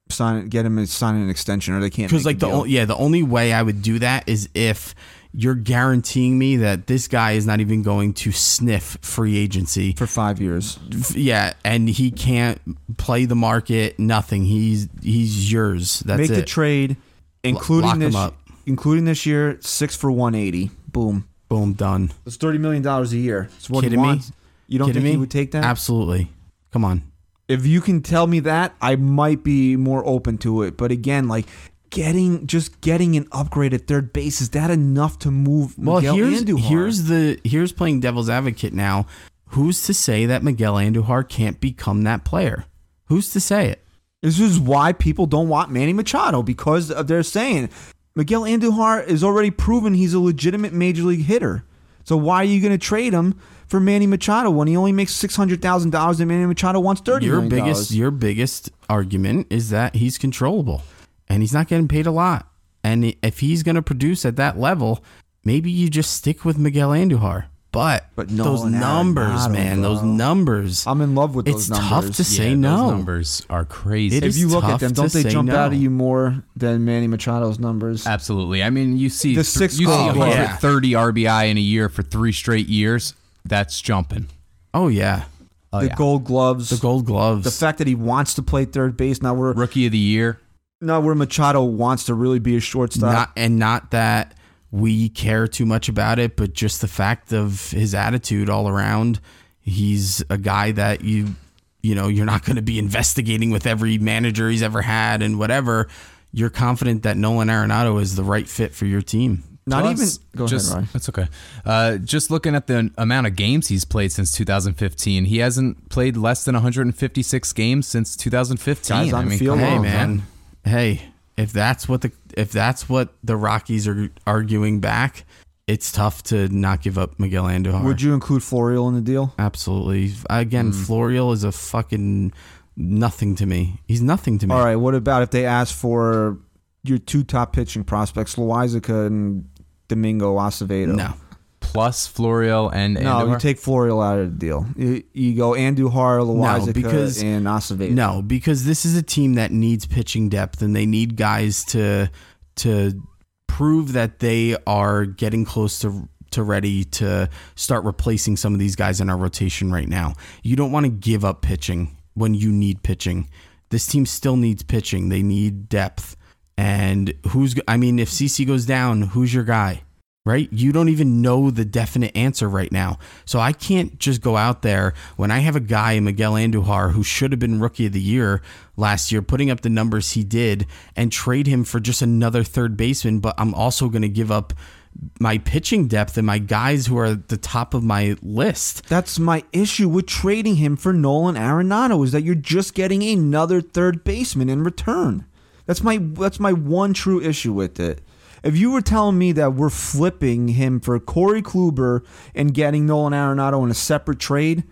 sign, it get him to sign an extension, or they can't. Because like the o- yeah, the only way I would do that is if you're guaranteeing me that this guy is not even going to sniff free agency. for five years. Yeah, and he can't play the market. Nothing. He's he's yours. That's make it. the trade, including lock this, including this year, six for one eighty. Boom. Boom, done. It's thirty million dollars a year. It's what Kidding he me? wants. You don't Kidding think me? he would take that? Absolutely. Come on. If you can tell me that, I might be more open to it. But again, like getting just getting an upgrade at third base is that enough to move? Well, Miguel here's Andujar? here's the here's playing devil's advocate now. Who's to say that Miguel Andujar can't become that player? Who's to say it? This is why people don't want Manny Machado because of they're saying Miguel Andujar is already proven he's a legitimate major league hitter. So why are you going to trade him for Manny Machado when he only makes six hundred thousand dollars and Manny Machado wants thirty your million biggest dollars? your biggest argument is that he's controllable and he's not getting paid a lot. And if he's going to produce at that level, maybe you just stick with Miguel Andujar. but, But those numbers, Arenado, man, those numbers. I'm in love with It's those numbers. tough to say yeah, no. Those numbers are crazy. It if you look at them, don't they jump no. out at you more than Manny Machado's numbers? Absolutely. I mean, you see The th- six you see goal glove. 130 RBI in a year for three straight years. That's jumping. Oh yeah, Oh, the yeah. Gold Gloves, the Gold Gloves. the fact that he wants to play third base. Now we're Rookie of the year. now where Machado wants to really be a shortstop. not and not that we care too much about it, but just the fact of his attitude all around. He's a guy that you you know you're not going to be investigating with every manager he's ever had and whatever. You're confident that Nolan Arenado is the right fit for your team. Not Plus, even. Go just, ahead, Ryan. That's okay. Uh, just looking at the amount of games he's played since 2015, he hasn't played less than 156 games since 2015. Guys on I the mean, field Hey on, man, hey, if that's what the if that's what the Rockies are arguing back, it's tough to not give up Miguel Andujar. Would you include Florial in the deal? Absolutely. Again, Florial is a fucking nothing to me. He's nothing to me. All right. What about if they ask for your two top pitching prospects, Loaisiga and Domingo Acevedo? No. Plus Florial and No, Andujar? you take Florial out of the deal. You, you go Andujar, Loaisiga, because- and Acevedo. No, because this is a team that needs pitching depth and they need guys to to prove that they are getting close to to ready to start replacing some of these guys in our rotation right now. You don't want to give up pitching when you need pitching. This team still needs pitching. They need depth. And who's I mean if CC goes down, who's your guy? Right? You don't even know the definite answer right now. So I can't just go out there when I have a guy, Miguel Andujar, who should have been rookie of the year last year, putting up the numbers he did, and trade him for just another third baseman. But I'm also going to give up my pitching depth and my guys who are at the top of my list. That's my issue with trading him for Nolan Arenado is that you're just getting another third baseman in return. That's my that's my one true issue with it. If you were telling me that we're flipping him for Corey Kluber and getting Nolan Arenado in a separate trade,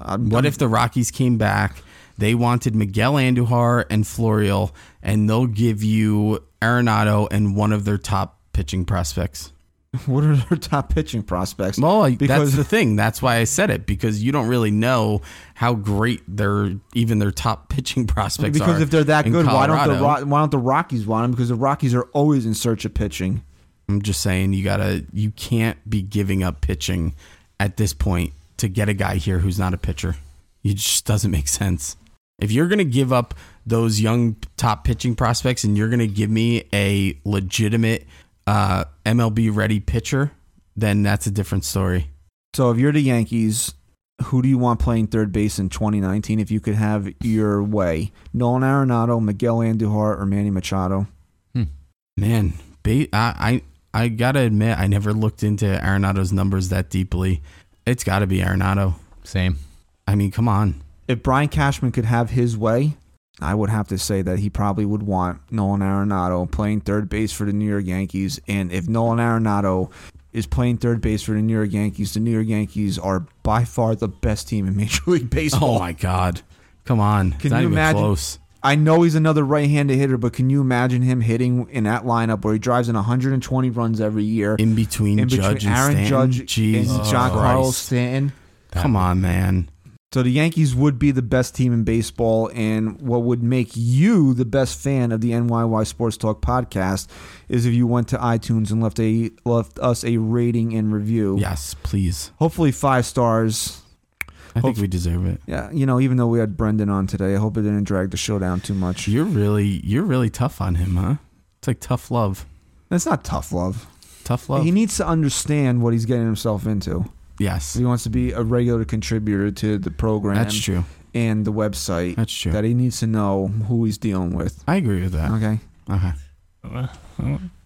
I'm, What if the Rockies came back? They wanted Miguel Andujar and Florial, and they'll give you Arenado and one of their top pitching prospects. what are their top pitching prospects? Well, Because- that's the thing. That's why I said it because you don't really know how great their even their top pitching prospects are. because if they're that good, why don't the Ro- why don't the Rockies want them? Because the Rockies are always in search of pitching. I'm just saying you gotta you can't be giving up pitching at this point to get a guy here who's not a pitcher. It just doesn't make sense. If you're gonna give up those young top pitching prospects and you're gonna give me a legitimate uh, MLB ready pitcher, then that's a different story. So if you're the Yankees, who do you want playing third base in 2019 if you could have your way? Nolan Arenado, Miguel Andujar, or Manny Machado? Man, ba- I, I I gotta admit I never looked into Arenado's numbers that deeply. It's got to be Arenado. Same. I mean, come on. If Brian Cashman could have his way, I would have to say that he probably would want Nolan Arenado playing third base for the New York Yankees. And if Nolan Arenado is playing third base for the New York Yankees, the New York Yankees are by far the best team in Major League Baseball. Oh my God, come on. Can you imagine- close. I know he's another right-handed hitter, but can you imagine him hitting in that lineup where he drives in 120 runs every year? In between, in between Judge and Aaron Judge Jesus and John Christ. Carlos Stanton. Come on, man. So the Yankees would be the best team in baseball, and what would make you the best fan of the NYY Sports Talk podcast is if you went to iTunes and left a left us a rating and review. Yes, please. Hopefully five stars. I think we deserve it. Yeah, you know, even though we had Brendan on today, I hope it didn't drag the show down too much. You're really, you're really tough on him, huh? It's like tough love. That's not tough love. Tough love. He needs to understand what he's getting himself into. Yes, he wants to be a regular contributor to the program that's true. and the website, That's true. that he needs to know who he's dealing with. I agree with that. Okay. Okay.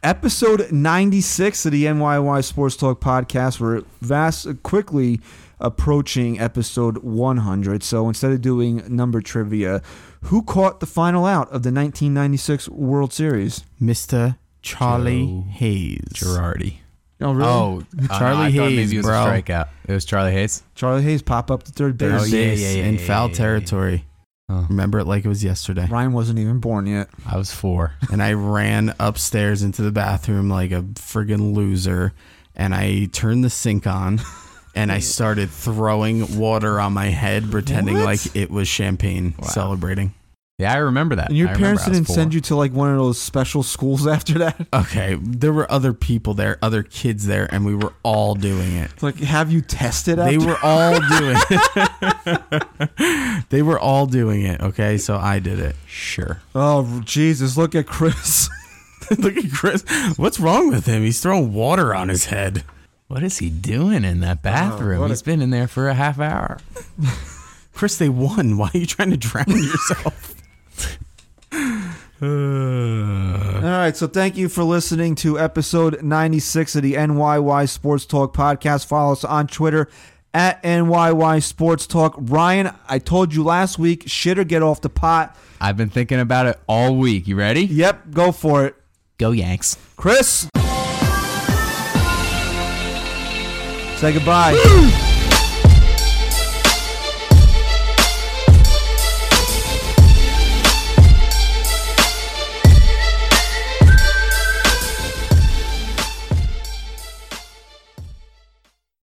Episode 96 of the NYY Sports Talk podcast. We're vast quickly approaching episode 100. So instead of doing number trivia, who caught the final out of the 1996 World Series? Mr. Charlie Joe Hayes. Girardi. Oh, really? Oh, uh, Charlie I thought Hayes, maybe it was bro. a strikeout. It was Charlie Hayes. Charlie Hayes pop up to third base. Oh, yeah, base yeah, yeah, in yeah, foul yeah, yeah. territory. Oh. Remember it like it was yesterday. Ryan wasn't even born yet. I was four. and I ran upstairs into the bathroom like a friggin' loser. And I turned the sink on, and I started throwing water on my head, pretending What? like it was champagne, celebrating. Yeah, I remember that. And your I parents didn't send you to like one of those special schools after that? Okay, there were other people there, other kids there, and we were all doing it. Like, have you tested? They were all doing it. they were all doing it. Okay, so I did it. Sure. Oh Jesus! Look at Chris. Look at Chris. What's wrong with him? He's throwing water on his head. What is he doing in that oh, bathroom? what a- He's been in there for a half hour. Chris, they won. Why are you trying to drown yourself? All right, so thank you for listening to episode 96 of the NYY Sports Talk podcast. Follow us on Twitter at NYY Sports Talk. Ryan, I told you last week, shit or get off the pot. I've been thinking about it all week. You ready? Yep, go for it. Go Yanks. Chris? Say goodbye.